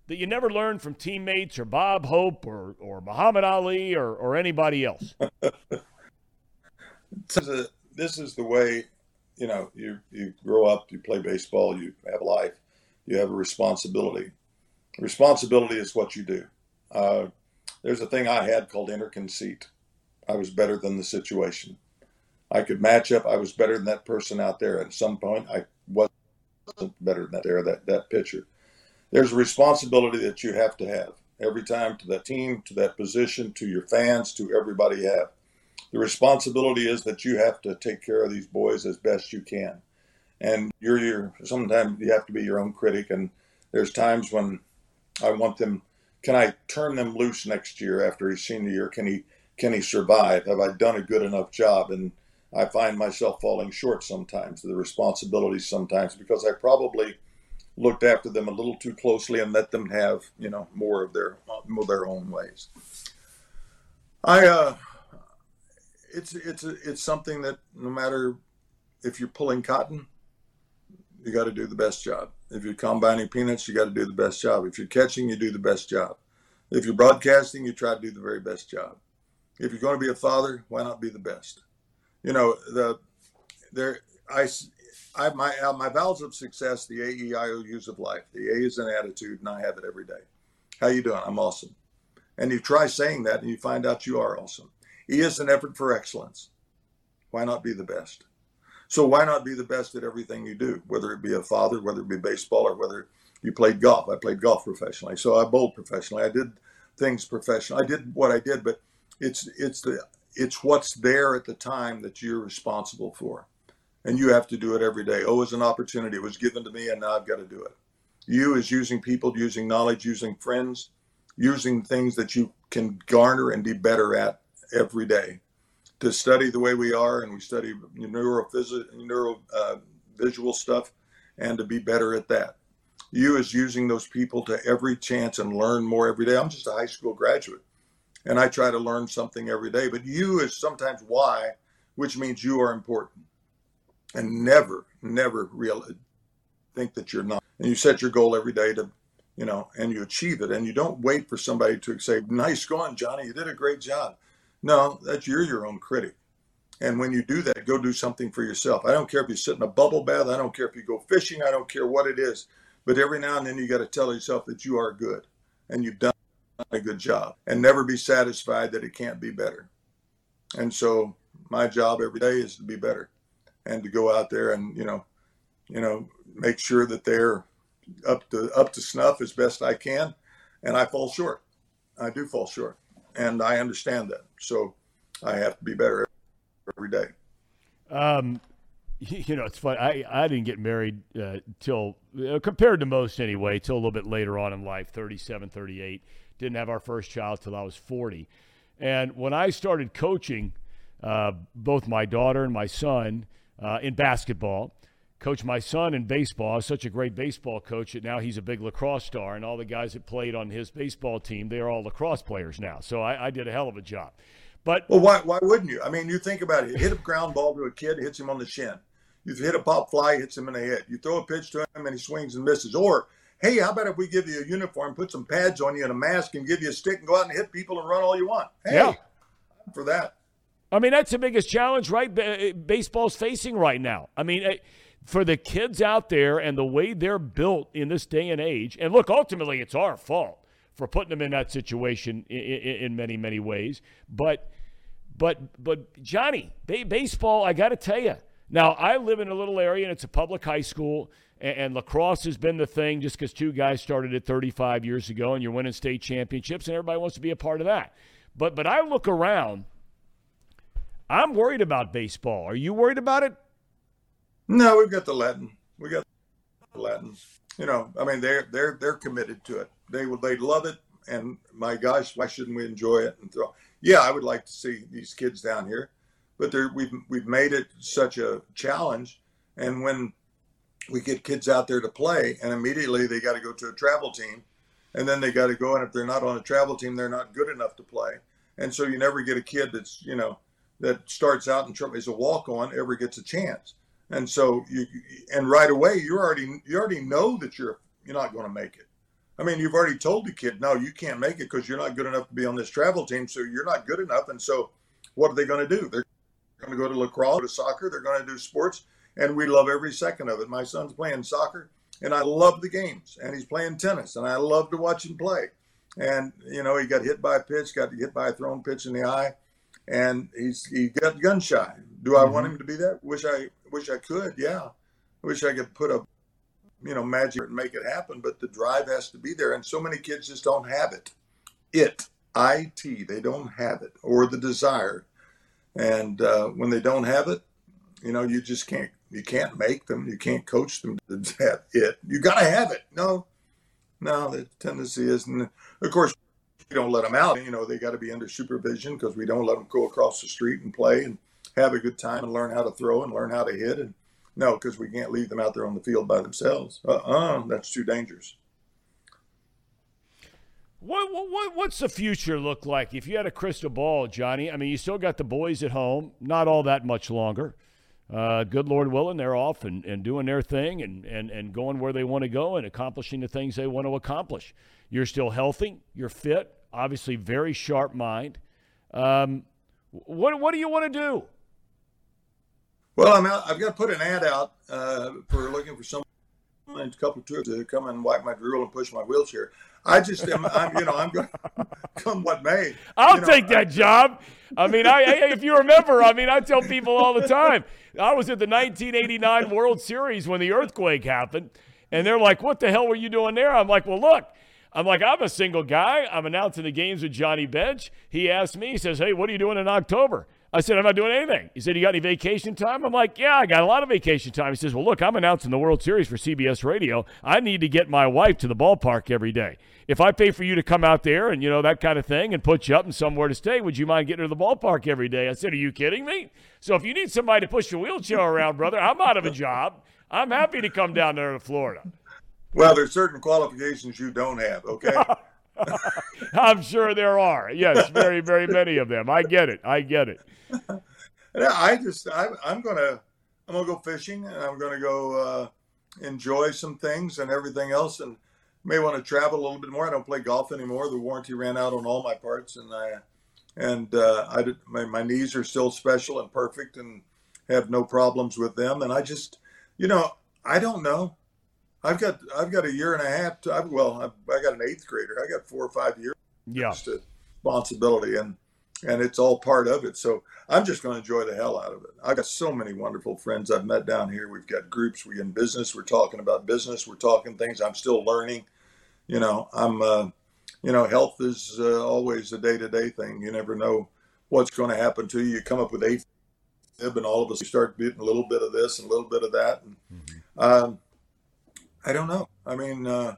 That you never learned from teammates or Bob Hope or, or Muhammad Ali or, or anybody else? <laughs> this, is the way, you know, you, you grow up, you play baseball, you have a life, you have a responsibility. Responsibility is what you do. Uh, there's a thing I had called inner conceit. I was better than the situation. I could match up. I was better than that person out there. At some point, I wasn't better than that there, that, that pitcher there's a responsibility that you have to have every time to that team, to that position, to your fans, to everybody you have. The responsibility is that you have to take care of these boys as best you can. And you're your sometimes you have to be your own critic and there's times when I want them can I turn them loose next year after his senior year? Can he can he survive? Have I done a good enough job? And I find myself falling short sometimes, the responsibilities sometimes because I probably looked after them a little too closely and let them have you know more of their more their own ways. I uh, it's it's it's something that no matter if you're pulling cotton, you got to do the best job. If you're combining peanuts, you got to do the best job. If you're catching, you do the best job. If you're broadcasting, you try to do the very best job. If you're going to be a father, why not be the best? You know the there I I, my uh, my vows of success, the A E I O U's of life. The A is an attitude, and I have it every day. How you doing? I'm awesome. And you try saying that, and you find out you are awesome. E is an effort for excellence. Why not be the best? So why not be the best at everything you do, whether it be a father, whether it be baseball, or whether you played golf. I played golf professionally, so I bowled professionally. I did things professionally. I did what I did, but it's it's the it's what's there at the time that you're responsible for and you have to do it every day. Oh, it's an opportunity. It was given to me, and now I've got to do it. You is using people, using knowledge, using friends, using things that you can garner and be better at every day. To study the way we are, and we study neurophysical, neuro uh, visual stuff, and to be better at that. You is using those people to every chance and learn more every day. I'm just a high school graduate, and I try to learn something every day. But you is sometimes why, which means you are important and never, never really think that you're not. And you set your goal every day to, you know, and you achieve it. And you don't wait for somebody to say, "Nice going, Johnny. You did a great job." No, that's you're your own critic. And when you do that, go do something for yourself. I don't care if you sit in a bubble bath. I don't care if you go fishing. I don't care what it is. But every now and then you got to tell yourself that you are good and you've done a good job and never be satisfied that it can't be better. And so my job every day is to be better and to go out there and you know, you know, make sure that they're up to up to snuff as best I can, and I fall short. I do fall short, and I understand that. So I have to be better every day. Um, you know, it's funny. I, I didn't get married uh, till, uh, compared to most anyway, till a little bit later on in life, 37, 38. Didn't have our first child till I was 40. And when I started coaching uh, both my daughter and my son, uh, in basketball coached my son in baseball. such a great baseball coach that now he's a big lacrosse star, and all the guys that played on his baseball team, they are all lacrosse players now. So I, I did a hell of a job. But well, why why wouldn't you? I mean, you think about it. Hit a ground ball to a kid, hits him on the shin. You hit a pop fly, hits him in the head. You throw a pitch to him, and he swings and misses. Or hey, how about if we give you a uniform, put some pads on you and a mask, and give you a stick and go out and hit people and run all you want? Hey, yeah. for that. I mean, that's the biggest challenge, right? Baseball's facing right now. I mean, eh, for the kids out there and the way they're built in this day and age, and look, ultimately, it's our fault for putting them in that situation in, in, in many, many ways. But, but, but Johnny, baseball, I got to tell you. Now, I live in a little area, and it's a public high school, and, and lacrosse has been the thing just because two guys started it 35 years ago, and you're winning state championships, and everybody wants to be a part of that. But, but I look around. I'm worried about baseball. Are you worried about it? No, we've got the Latin. We got the Latin. You know, I mean, they're they're they're committed to it. They would they love it, and my gosh, why shouldn't we enjoy it and throw? Yeah, I would like to see these kids down here, but we've we've made it such a challenge, and when we get kids out there to play, and immediately they got to go to a travel team, and then they got to go, and if they're not on a travel team, they're not good enough to play, and so you never get a kid that's you know that starts out and Trump is a walk on ever gets a chance and so you and right away you already you already know that you're you're not going to make it. I mean, you've already told the kid, no, you can't make it because you're not good enough to be on this travel team. So you're not good enough. And so, what are they going to do? They're going to go to lacrosse, to soccer. They're going to do sports, and we love every second of it. My son's playing soccer, and I love the games. And he's playing tennis, and I love to watch him play. And you know, he got hit by a pitch, got hit by a thrown pitch in the eye, and he's he got gun shy. Do I mm-hmm. want him to be that? Wish I wish I could. Yeah, I wish I could put a you know magic and make it happen. But the drive has to be there, and so many kids just don't have it. It it they don't have it or the desire, and uh, when they don't have it, you know you just can't you can't make them. You can't coach them to <laughs> have it. You got to have it. No, no, the tendency is, and of course don't let them out. You know, they got to be under supervision because we don't let them go across the street and play and have a good time and learn how to throw and learn how to hit. And no, because we can't leave them out there on the field by themselves. Uh uh-uh, uh that's too dangerous. What, what what's the future look like if you had a crystal ball, Johnny? I mean, you still got the boys at home, not all that much longer. Uh, good Lord willing, they're off and, and doing their thing and, and, and going where they want to go and accomplishing the things they want to accomplish. You're still healthy, you're fit, obviously very sharp mind. Um, what what do you want to do? Well, I'm out, I've got to put an ad out uh, for looking for someone, a couple of tours to come and wipe my drool and push my wheelchair. I just am, I'm, you know, I'm going <laughs> to come what may. I'll you know, take that job. I mean, I, I, if you remember, I mean, I tell people all the time. I was at the 1989 World Series when the earthquake happened, and they're like, "What the hell were you doing there?" I'm like, "Well, look." I'm like, I'm a single guy. I'm announcing the games with Johnny Bench. He asked me, he says, Hey, what are you doing in October? I said, I'm not doing anything. He said, You got any vacation time? I'm like, Yeah, I got a lot of vacation time. He says, Well, look, I'm announcing the World Series for CBS Radio. I need to get my wife to the ballpark every day. If I pay for you to come out there and, you know, that kind of thing and put you up and somewhere to stay, would you mind getting to the ballpark every day? I said, Are you kidding me? So if you need somebody to push your wheelchair around, brother, I'm out of a job. I'm happy to come down there to Florida. Well, there's certain qualifications you don't have, okay? <laughs> I'm sure there are. Yes, very, very many of them. I get it. I get it. <laughs> I just I, am gonna I'm gonna go fishing and I'm gonna go uh, enjoy some things and everything else and may want to travel a little bit more. I don't play golf anymore. The warranty ran out on all my parts and I and uh, I did, my my knees are still special and perfect and have no problems with them. And I just you know I don't know. I've got I've got a year and a half. To, I've, well, I've, I got an eighth grader. I got four or five years. Yeah. Responsibility and and it's all part of it. So I'm just going to enjoy the hell out of it. I got so many wonderful friends I've met down here. We've got groups. We in business. We're talking about business. We're talking things. I'm still learning. You know, I'm. Uh, you know, health is uh, always a day to day thing. You never know what's going to happen to you. You come up with a fib, and all of us you start getting a little bit of this and a little bit of that. And, mm-hmm. um, I don't know. I mean, uh,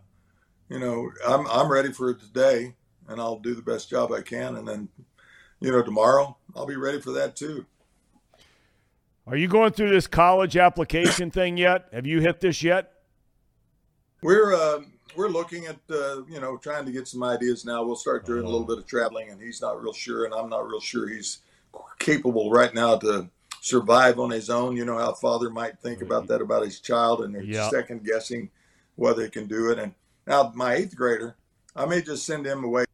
you know, I'm I'm ready for it today, and I'll do the best job I can, and then, you know, tomorrow I'll be ready for that too. Are you going through this college application thing yet? Have you hit this yet? We're uh, we're looking at uh, you know trying to get some ideas now. We'll start doing a little bit of traveling, and he's not real sure, and I'm not real sure he's capable right now to survive on his own. You know how father might think about mm-hmm. that about his child, and they're Yeah. second guessing whether he can do it. And now my eighth grader, I may just send him away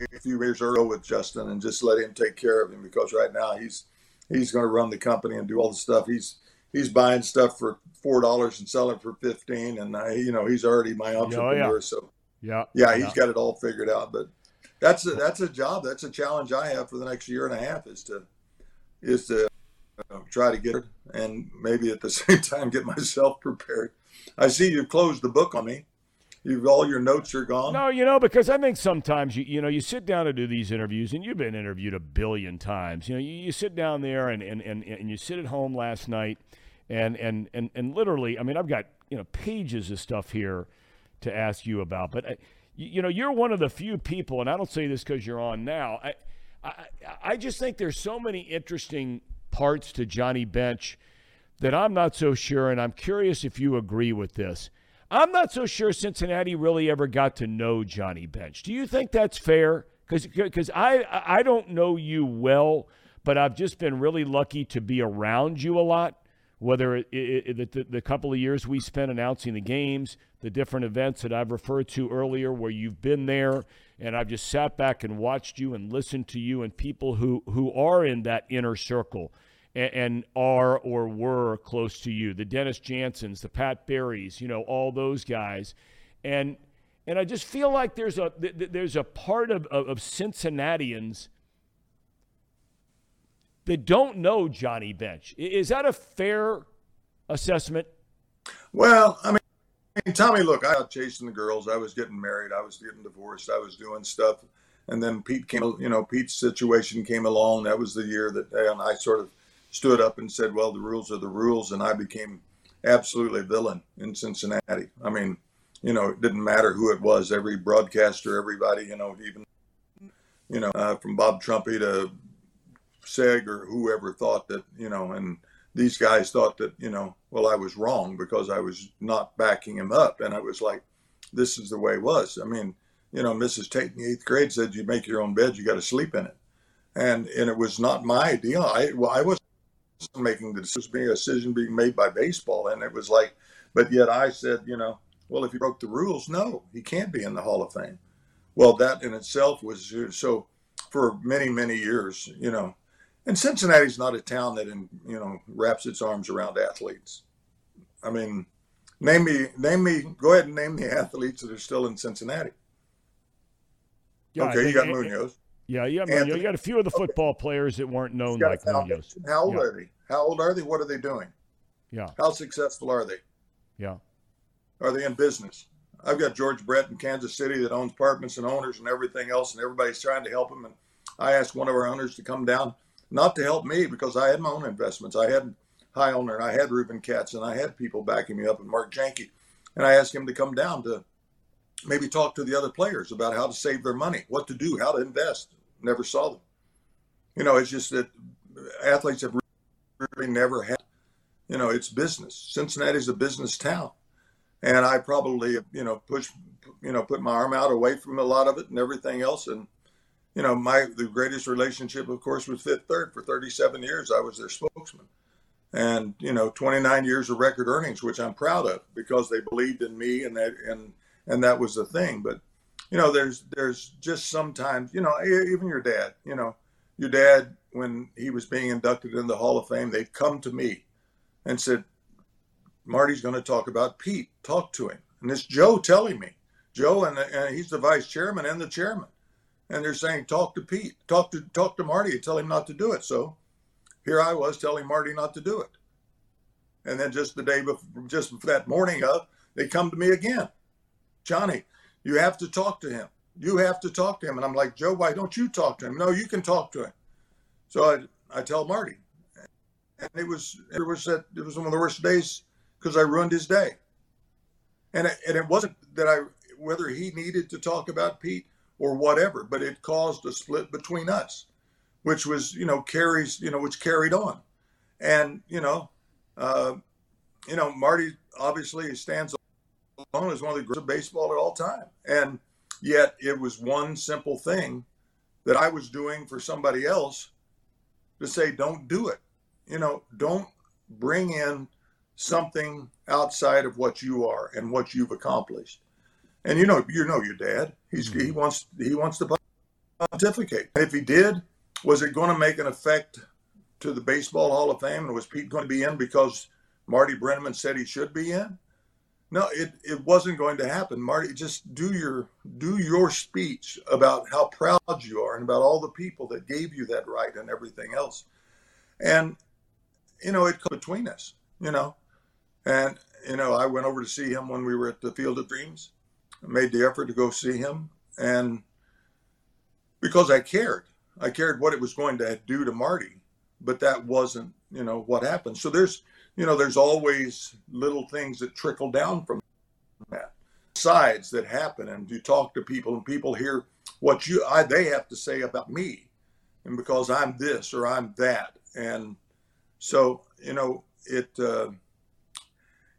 a few years early with Justin and just let him take care of him because right now he's he's going to run the company and do all the stuff. He's he's buying stuff for four dollars and selling for fifteen, and I, you know he's already my oh, entrepreneur. So Yeah. yeah, he's got it all figured out. But that's a, that's a job. That's a challenge I have for the next year and a half is to is to uh, try to get and maybe at the <laughs> same time get myself prepared. I see you've closed the book on me. You've all your notes are gone. No, you know, because I think sometimes you you know you sit down to do these interviews, and you've been interviewed a billion times. You know, you, you sit down there and, and, and, and you sit at home last night, and, and and and literally, I mean, I've got you know pages of stuff here to ask you about, but. I, you, you know, you're one of the few people, and I don't say this because you're on now. I, I, I just think there's so many interesting parts to Johnny Bench that I'm not so sure, and I'm curious if you agree with this. I'm not so sure Cincinnati really ever got to know Johnny Bench. Do you think that's fair? Because I I don't know you well, but I've just been really lucky to be around you a lot. Whether it, it, it, the, the couple of years we spent announcing the games, the different events that I've referred to earlier, where you've been there, and I've just sat back and watched you and listened to you and people who who are in that inner circle and, and are or were close to you, the Dennis Jansons, the Pat Barrys, you know, all those guys, and and I just feel like there's a th- th- there's a part of, of, of Cincinnatians that don't know Johnny Bench. Is that a fair assessment? Well, I mean, Tommy, look, I was chasing the girls. I was getting married. I was getting divorced. I was doing stuff. And then Pete came, you know, Pete's situation came along. That was the year that I sort of stood up and said, well, the rules are the rules. And I became absolutely villain in Cincinnati. I mean, you know, it didn't matter who it was. Every broadcaster, everybody, you know, even, you know, uh, from Bob Trumpy to Seg or whoever thought that, you know, and these guys thought that, you know, well, I was wrong because I was not backing him up. And I was like, this is the way it was. I mean, you know, Mrs. Tate in the eighth grade said, you make your own bed, you got to sleep in it. And, and it was not my idea. I, well, I wasn't making the decision, being a decision being made by baseball. And it was like, but yet I said, you know, well, if he broke the rules, no, he can't be in the Hall of Fame. Well, that in itself was uh, so for many, many years, you know, and Cincinnati's not a town that, in, you know, wraps its arms around athletes. I mean, name me, name me, go ahead and name the athletes that are still in Cincinnati. Yeah, okay, you got Munoz. Yeah, yeah, Anthony- you got a few of the football players that weren't known You got a like Munoz. How old Yeah. are they? How old are they? What are they doing? Yeah, How successful are they? yeah. Are they in business? I've got George Brett in Kansas City that owns apartments and owners and everything else, and everybody's trying to help him. And I asked one of our owners to come down, not to help me because I had my own investments. I had High Owner and I had Ruben Katz and I had people backing me up and Mark Janke. And I asked him to come down to maybe talk to the other players about how to save their money, what to do, how to invest. Never saw them. You know, it's just that athletes have really never had, you know, it's business. Cincinnati's a business town. And I probably you know push you know put my arm out away from a lot of it and everything else. And you know my the greatest relationship of course was Fifth Third. For 37 years I was their spokesman. And you know 29 years of record earnings which I'm proud of because they believed in me and that and and that was the thing. But you know there's there's just sometimes you know even your dad you know your dad when he was being inducted in the Hall of Fame they'd come to me and said Marty's going to talk about Pete. Talk to him. And it's Joe telling me. Joe, and, and he's the vice chairman and the chairman. And they're saying, talk to Pete. Talk to talk to Marty and tell him not to do it. So here I was telling Marty not to do it. And then just the day before, just that morning of, they come to me again. Johnny, you have to talk to him. You have to talk to him. And I'm like, Joe, why don't you talk to him? No, you can talk to him. So I, I tell Marty. And it was it was that it was one of the worst days because I ruined his day. And it, and it wasn't that I whether he needed to talk about Pete or whatever, but it caused a split between us, which was you know carries you know which carried on, And you know, uh, you know, Marty obviously stands alone as one of the greats of baseball at all time. And yet, it was one simple thing that I was doing for somebody else to say, "Don't do it." You know, don't bring in something outside of what you are and what you've accomplished. And you know, you know your dad. He's mm-hmm. he wants he wants to pontificate. If he did, was it going to make an effect to the Baseball Hall of Fame? And was Pete going to be in because Marty Brennaman said he should be in? No, it, it wasn't going to happen. Marty, just do your do your speech about how proud you are and about all the people that gave you that right and everything else. And you know, it between us, you know. And you know, I went over to see him when we were at the Field of Dreams. I made the effort to go see him and because I cared. I cared what it was going to do to Marty, but that wasn't, you know, what happened. So there's, you know, there's always little things that trickle down from that, sides that happen, and you talk to people, and people hear what you, I, they have to say about me, and because I'm this or I'm that, and so you know, it, uh,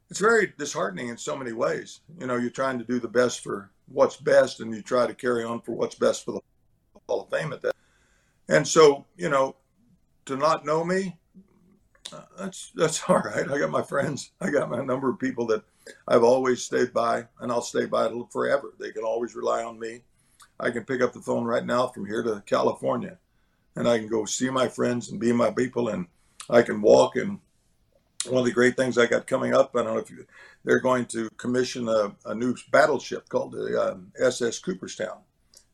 it's very disheartening in so many ways. You know, you're trying to do the best for what's best, and you try to carry on for what's best for the Hall of Fame at that. And so, you know, to not know me, that's that's <laughs> all right. I got my friends. I got my number of people that I've always stayed by, and I'll stay by forever. They can always rely on me. I can pick up the phone right now from here to California, and I can go see my friends and be my people, and I can walk. And one of the great things I got coming up, I don't know if you, they're going to commission a, a new battleship called the um, SS Cooperstown,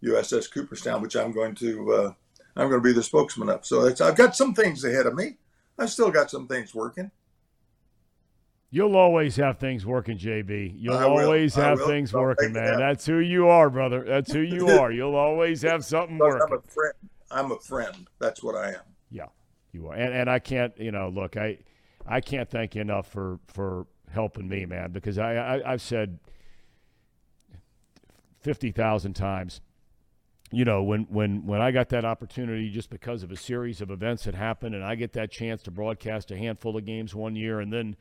USS Cooperstown, which I'm going to uh, I'm going to be the spokesman of. So I've got some things ahead of me. I've still got some things working. You'll always have things working, JB. You'll always have things working, man. That's who you are, brother. That's who you are. <laughs> You'll always have something working. I'm a friend. I'm a friend. That's what I am. Yeah, you are. And and I can't, you know, look, I I can't thank you enough for for helping me, man, because I, I I've said fifty thousand times you know, when when when I got that opportunity, just because of a series of events that happened, and I get that chance to broadcast a handful of games one year, and then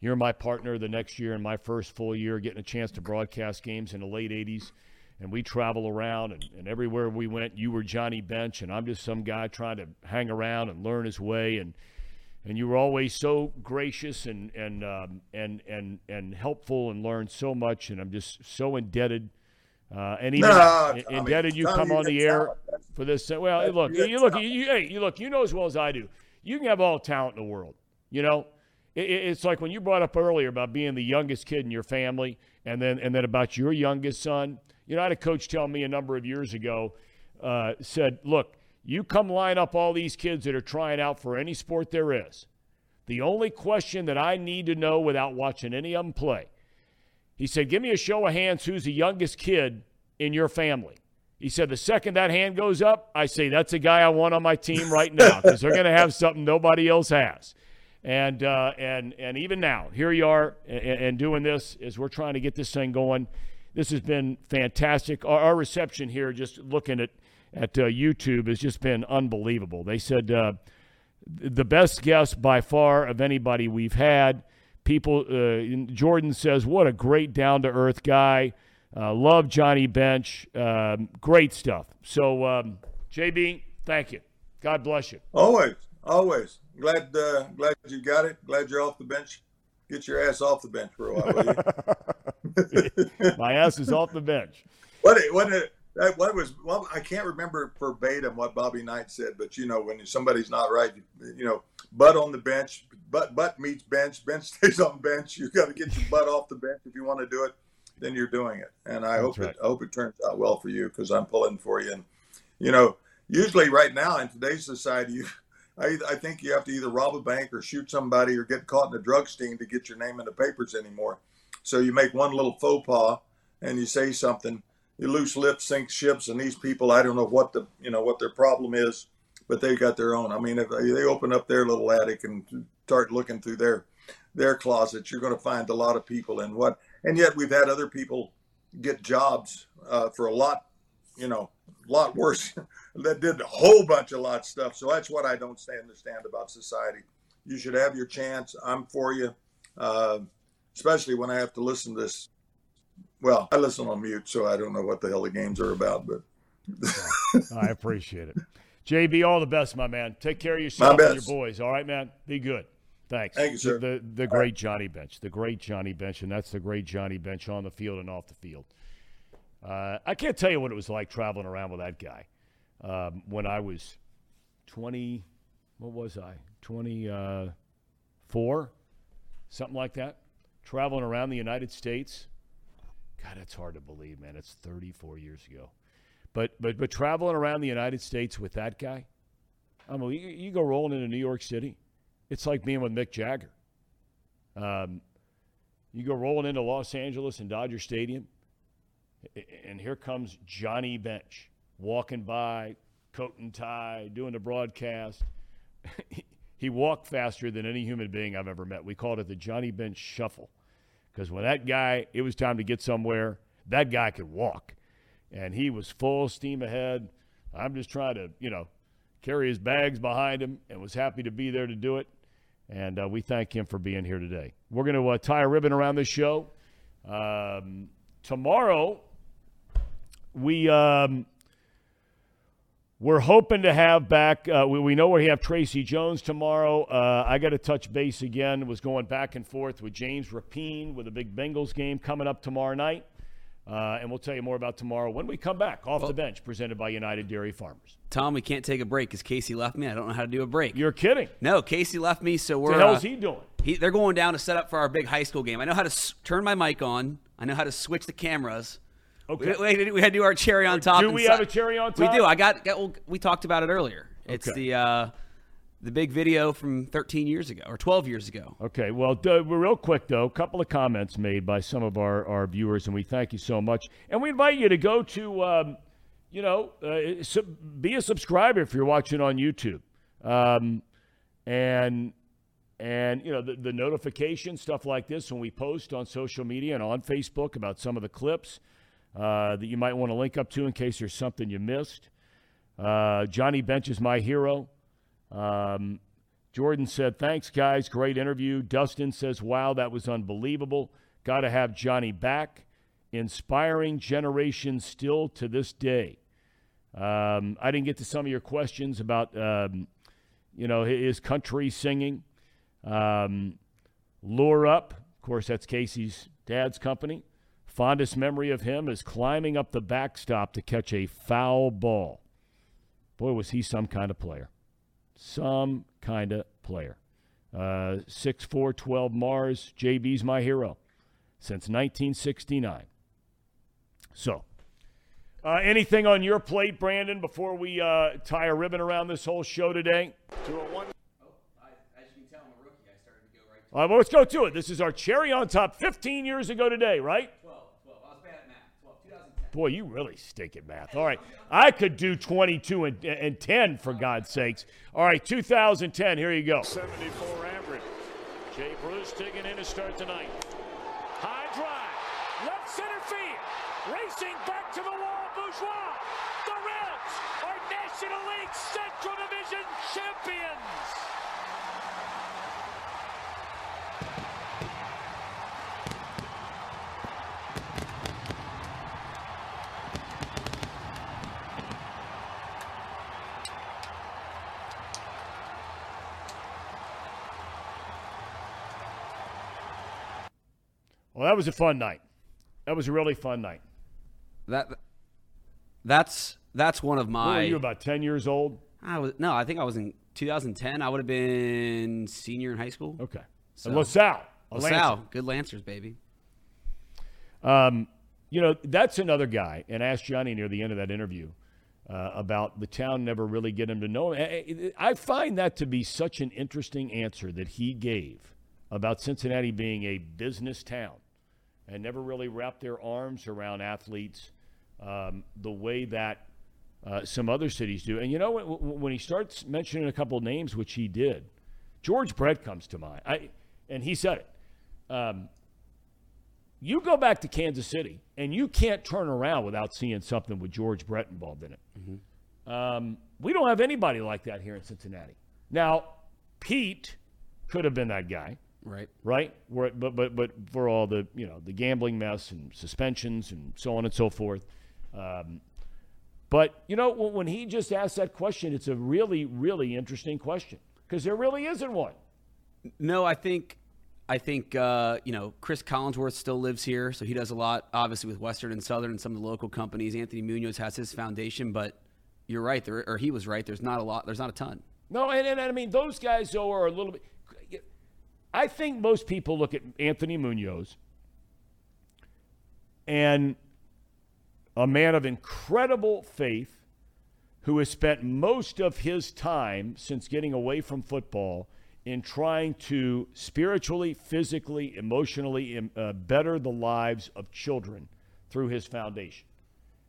you're my partner the next year in my first full year, getting a chance to broadcast games in the late '80s, and we travel around, and, and everywhere we went, you were Johnny Bench, and I'm just some guy trying to hang around and learn his way, and and you were always so gracious and and um, and and and helpful, and learned so much, and I'm just so indebted uh, and even no, indebted you come on the air for this. Well, look, you look, you, hey, you look, you know as well as I do. You can have all talent in the world. You know, it, it's like when you brought up earlier about being the youngest kid in your family, and then and then about your youngest son. You know, I had a coach tell me a number of years ago, uh, said, "Look, you come line up all these kids that are trying out for any sport there is. The only question that I need to know without watching any of them play." He said, Give me a show of hands who's the youngest kid in your family. He said, The second that hand goes up, I say, That's a guy I want on my team right now because they're going to have something nobody else has. And, uh, and, and even now, here you are and, and, doing this as we're trying to get this thing going. This has been fantastic. Our, our reception here, just looking at, at uh, YouTube, has just been unbelievable. They said uh, the best guest by far of anybody we've had people, uh, Jordan says, what a great down to earth guy. Uh, love Johnny Bench. Um, great stuff. So, um, JB, thank you. God bless you. Always, always. Glad, uh, glad you got it. Glad you're off the bench. Get your ass off the bench for a while. My ass is off the bench. What? What? That, what was well, I can't remember verbatim what Bobby Knight said, but you know when somebody's not right, you, you know, butt on the bench, butt butt meets bench, <laughs> bench stays on bench. You got to get your butt off the bench if you want to do it. Then you're doing it, and I That's hope right. it I hope it turns out well for you because I'm pulling for you. And you know, usually right now in today's society, you, I, I think you have to either rob a bank or shoot somebody or get caught in a drug sting to get your name in the papers anymore. So you make one little faux pas and you say something loose lips sink ships, and these people, I don't know what the you know what their problem is, but they've got their own. I mean, if they open up their little attic and start looking through their their closets, you're going to find a lot of people in what. And yet, we've had other people get jobs uh, for a lot, you know, a lot worse <laughs> that did a whole bunch of lot of stuff. So that's what I don't understand about society. You should have your chance. I'm for you, uh, especially when I have to listen to this. Well, I listen on mute, so I don't know what the hell the games are about, but. <laughs> I appreciate it. JB, all the best, my man. Take care of yourself and your boys. All right, man. Be good. Thanks. Thank you, sir. The, the, the great Johnny Bench, the great Johnny Bench, and that's the great Johnny Bench on the field and off the field. Uh, I can't tell you what it was like traveling around with that guy um, when I was 20. What was I? 24, uh, something like that. Traveling around the United States. God, that's hard to believe, man. It's 34 years ago. But but but traveling around the United States with that guy, I mean, you, you go rolling into New York City, it's like being with Mick Jagger. Um, you go rolling into Los Angeles and Dodger Stadium, and here comes Johnny Bench walking by, coat and tie, doing the broadcast. <laughs> he walked faster than any human being I've ever met. We called it the Johnny Bench Shuffle because when that guy, it was time to get somewhere, that guy could walk and he was full steam ahead. I'm just trying to, you know, carry his bags behind him and was happy to be there to do it. And uh, we thank him for being here today. We're going to uh, tie a ribbon around this show. Um, tomorrow, we. Um, we're hoping to have back. Uh, we, we, know we have Tracy Jones tomorrow. Uh, I got to touch base again. Was going back and forth with James Rapien with a big Bengals game coming up tomorrow night. Uh, and we'll tell you more about tomorrow when we come back off well, the bench, presented by United Dairy Farmers. Thom, we can't take a break because Casey left me. I don't know how to do a break. You're kidding? No, Casey left me, so we're. What the hell's uh, he doing? He, they're going down to set up for our big high school game. I know how to s- turn my mic on. I know how to switch the cameras. Okay. We, we, had to do our cherry on top. Do we have a cherry on top? We do. I got. got well, we talked about it earlier. It's okay. the. Uh, the big video from 13 years ago or 12 years ago. Okay, well, uh, real quick though, a couple of comments made by some of our, our viewers, and we thank you so much. And we invite you to go to, um, you know, uh, be a subscriber if you're watching on YouTube, um, and and you know the, the notification stuff like this when we post on social media and on Facebook about some of the clips uh, that you might want to link up to in case there's something you missed. Uh, Johnny Bench is my hero. Um, Jordan said, Thanks, guys. Great interview. Dustin says, Wow, that was unbelievable. Got to have Johnny back. Inspiring generation still to this day. Um, I didn't get to some of your questions about, um, you know, his country singing. Um, Lure Up, of course, that's Casey's dad's company. Fondest memory of him is climbing up the backstop to catch a foul ball. Boy, was he some kind of player some kind of player. Uh, 6'4", 12 Mars. JB's my hero since 1969. So, uh, anything on your plate, Brandon, before we uh, tie a ribbon around this whole show today? Oh, as you can tell, I'm a rookie. I started to go right to it. All right, well, let's go to it. This is our cherry on top 15 years ago today, right? Boy, you really stink at math. All right. I could do 22 and, and 10, for God's sakes. All right, 2010. Here you go. 74 average. Jay Bruce taking in to start tonight. High drive. Left center field. Racing back to the wall. Bourgeois. The Reds are National League Central Division champions. Well, that was a fun night. That was a really fun night. That that's that's one of my. What were you about ten years old? I was no, I think I was in 2010. I would have been senior in high school. Okay, so, LaSalle, LaSalle, Lancer. good Lancers, baby. Um, you know that's another guy, and I asked Johnny near the end of that interview uh, about the town never really get him to know him. I find that to be such an interesting answer that he gave about Cincinnati being a business town and never really wrapped their arms around athletes um, the way that uh, some other cities do. And you know, when, when, he starts mentioning a couple of names, which he did, George Brett comes to mind. I, and he said it. Um, you go back to Kansas City, and you can't turn around without seeing something with George Brett involved in it. Mm-hmm. Um, we don't have anybody like that here in Cincinnati. Now, Pete could have been that guy, Right. right? Where, but but but for all the you know the gambling mess and suspensions and so on and so forth. Um, but you know when, when he just asked that question, it's a really really interesting question because there really isn't one. No, I think I think uh, you know Cris Collinsworth still lives here, so he does a lot, obviously with Western and Southern and some of the local companies. Anthony Munoz has his foundation, but you're right, there, or he was right. There's not a lot. There's not a ton. No, and, and, and I mean those guys though are a little bit. I think most people look at Anthony Munoz and a man of incredible faith who has spent most of his time since getting away from football in trying to spiritually, physically, emotionally uh, better the lives of children through his foundation.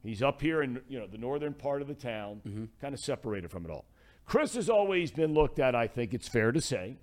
He's up here in you know the northern part of the town, kind of separated from it all. Cris has always been looked at, I think it's fair to say,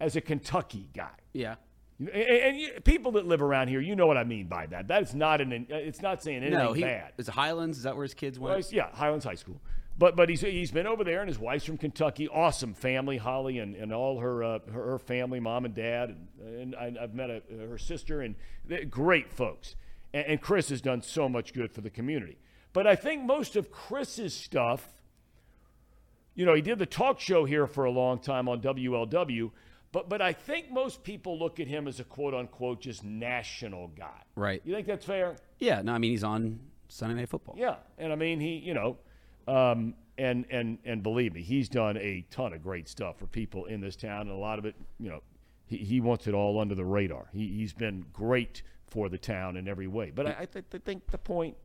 as a Kentucky guy. Yeah. And, and you, people that live around here, you know what I mean by that. That is not an. It's not saying anything No, he bad. is Highlands. Is that where his kids Well, went? he's- yeah, Highlands High School. But but he's he's been over there, and his wife's from Kentucky. Awesome family, Holly, and, and all her, uh, her her family, mom and dad, and, and I, I've met a, her sister, and they're great folks. And, and Cris has done so much good for the community. But I think most of Cris's stuff, you know, he did the talk show here for a long time on WLW. But but I think most people look at him as a quote unquote just national guy. Right. You think that's fair? Yeah. No, I mean he's on Sunday Night Football. Yeah, and I mean he, you know, um, and and and believe me, he's done a ton of great stuff for people in this town, and a lot of it, you know, he, he wants it all under the radar. He, he's been great for the town in every way. But I, I, th- I think the point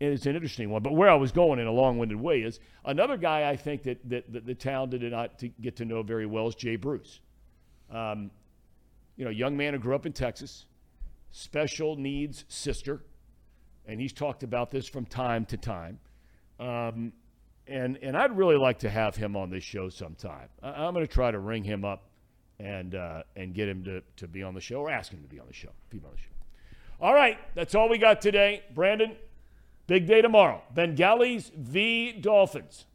is an interesting one. But where I was going in a long-winded way is another guy I think that that, that the town did not to get to know very well is Jay Bruce. Um, you know, young man who grew up in Texas, special needs sister and he's talked about this from time to time. Um, and and I'd really like to have him on this show sometime. I, am going to try to ring him up and uh, and get him to, to be on the show or ask him to be on the show. Be on the show. All right, that's all we got today. Brandon, big day tomorrow. Bengals v Dolphins.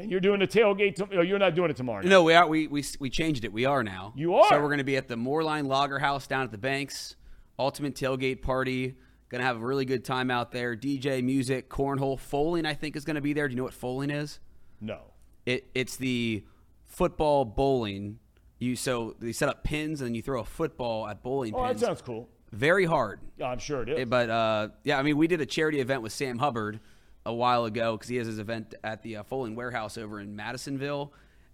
And you're doing the tailgate. To, oh, you're not doing it tomorrow. No, we are. We, we we changed it. We are now. You are? So we're going to be at the Moerlein Lager House down at the Banks. Ultimate tailgate party. Going to have a really good time out there. DJ, music, cornhole, Fowling. I think is going to be there. Do you know what Fowling is? No. It it's the football bowling. You so they set up pins and you throw a football at bowling pins. Oh, that sounds cool. Very hard. Yeah, I'm sure it is. But uh, yeah, I mean, we did a charity event with Sam Hubbard a while ago because he has his event at the uh, Warehouse over in Madisonville,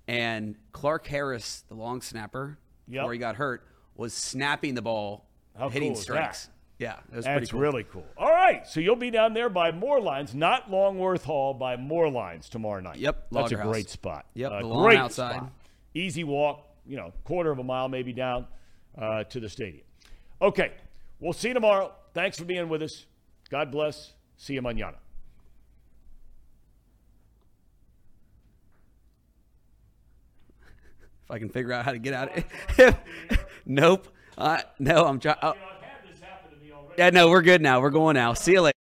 and Clark Harris, the long snapper, Yep. before he got hurt, was snapping the ball, How hitting cool strikes. that? Yeah, it was That's pretty cool. really cool. All right, so you'll be down there by Moerlein's, not Longworth Hall, by Moerlein's tomorrow night. Yep, that's a House. great spot. Yep, Uh, the lawn great outside. spot. Easy walk, you know, quarter of a mile maybe down uh, to the stadium. Okay, we'll see you tomorrow. Thanks for being with us. God bless. See you mañana. If I can figure out how to get out of it. <laughs> nope. Uh, no, I'm trying. Oh. I've had this happen to me already. Yeah, no, we're good now. We're going now. See you later.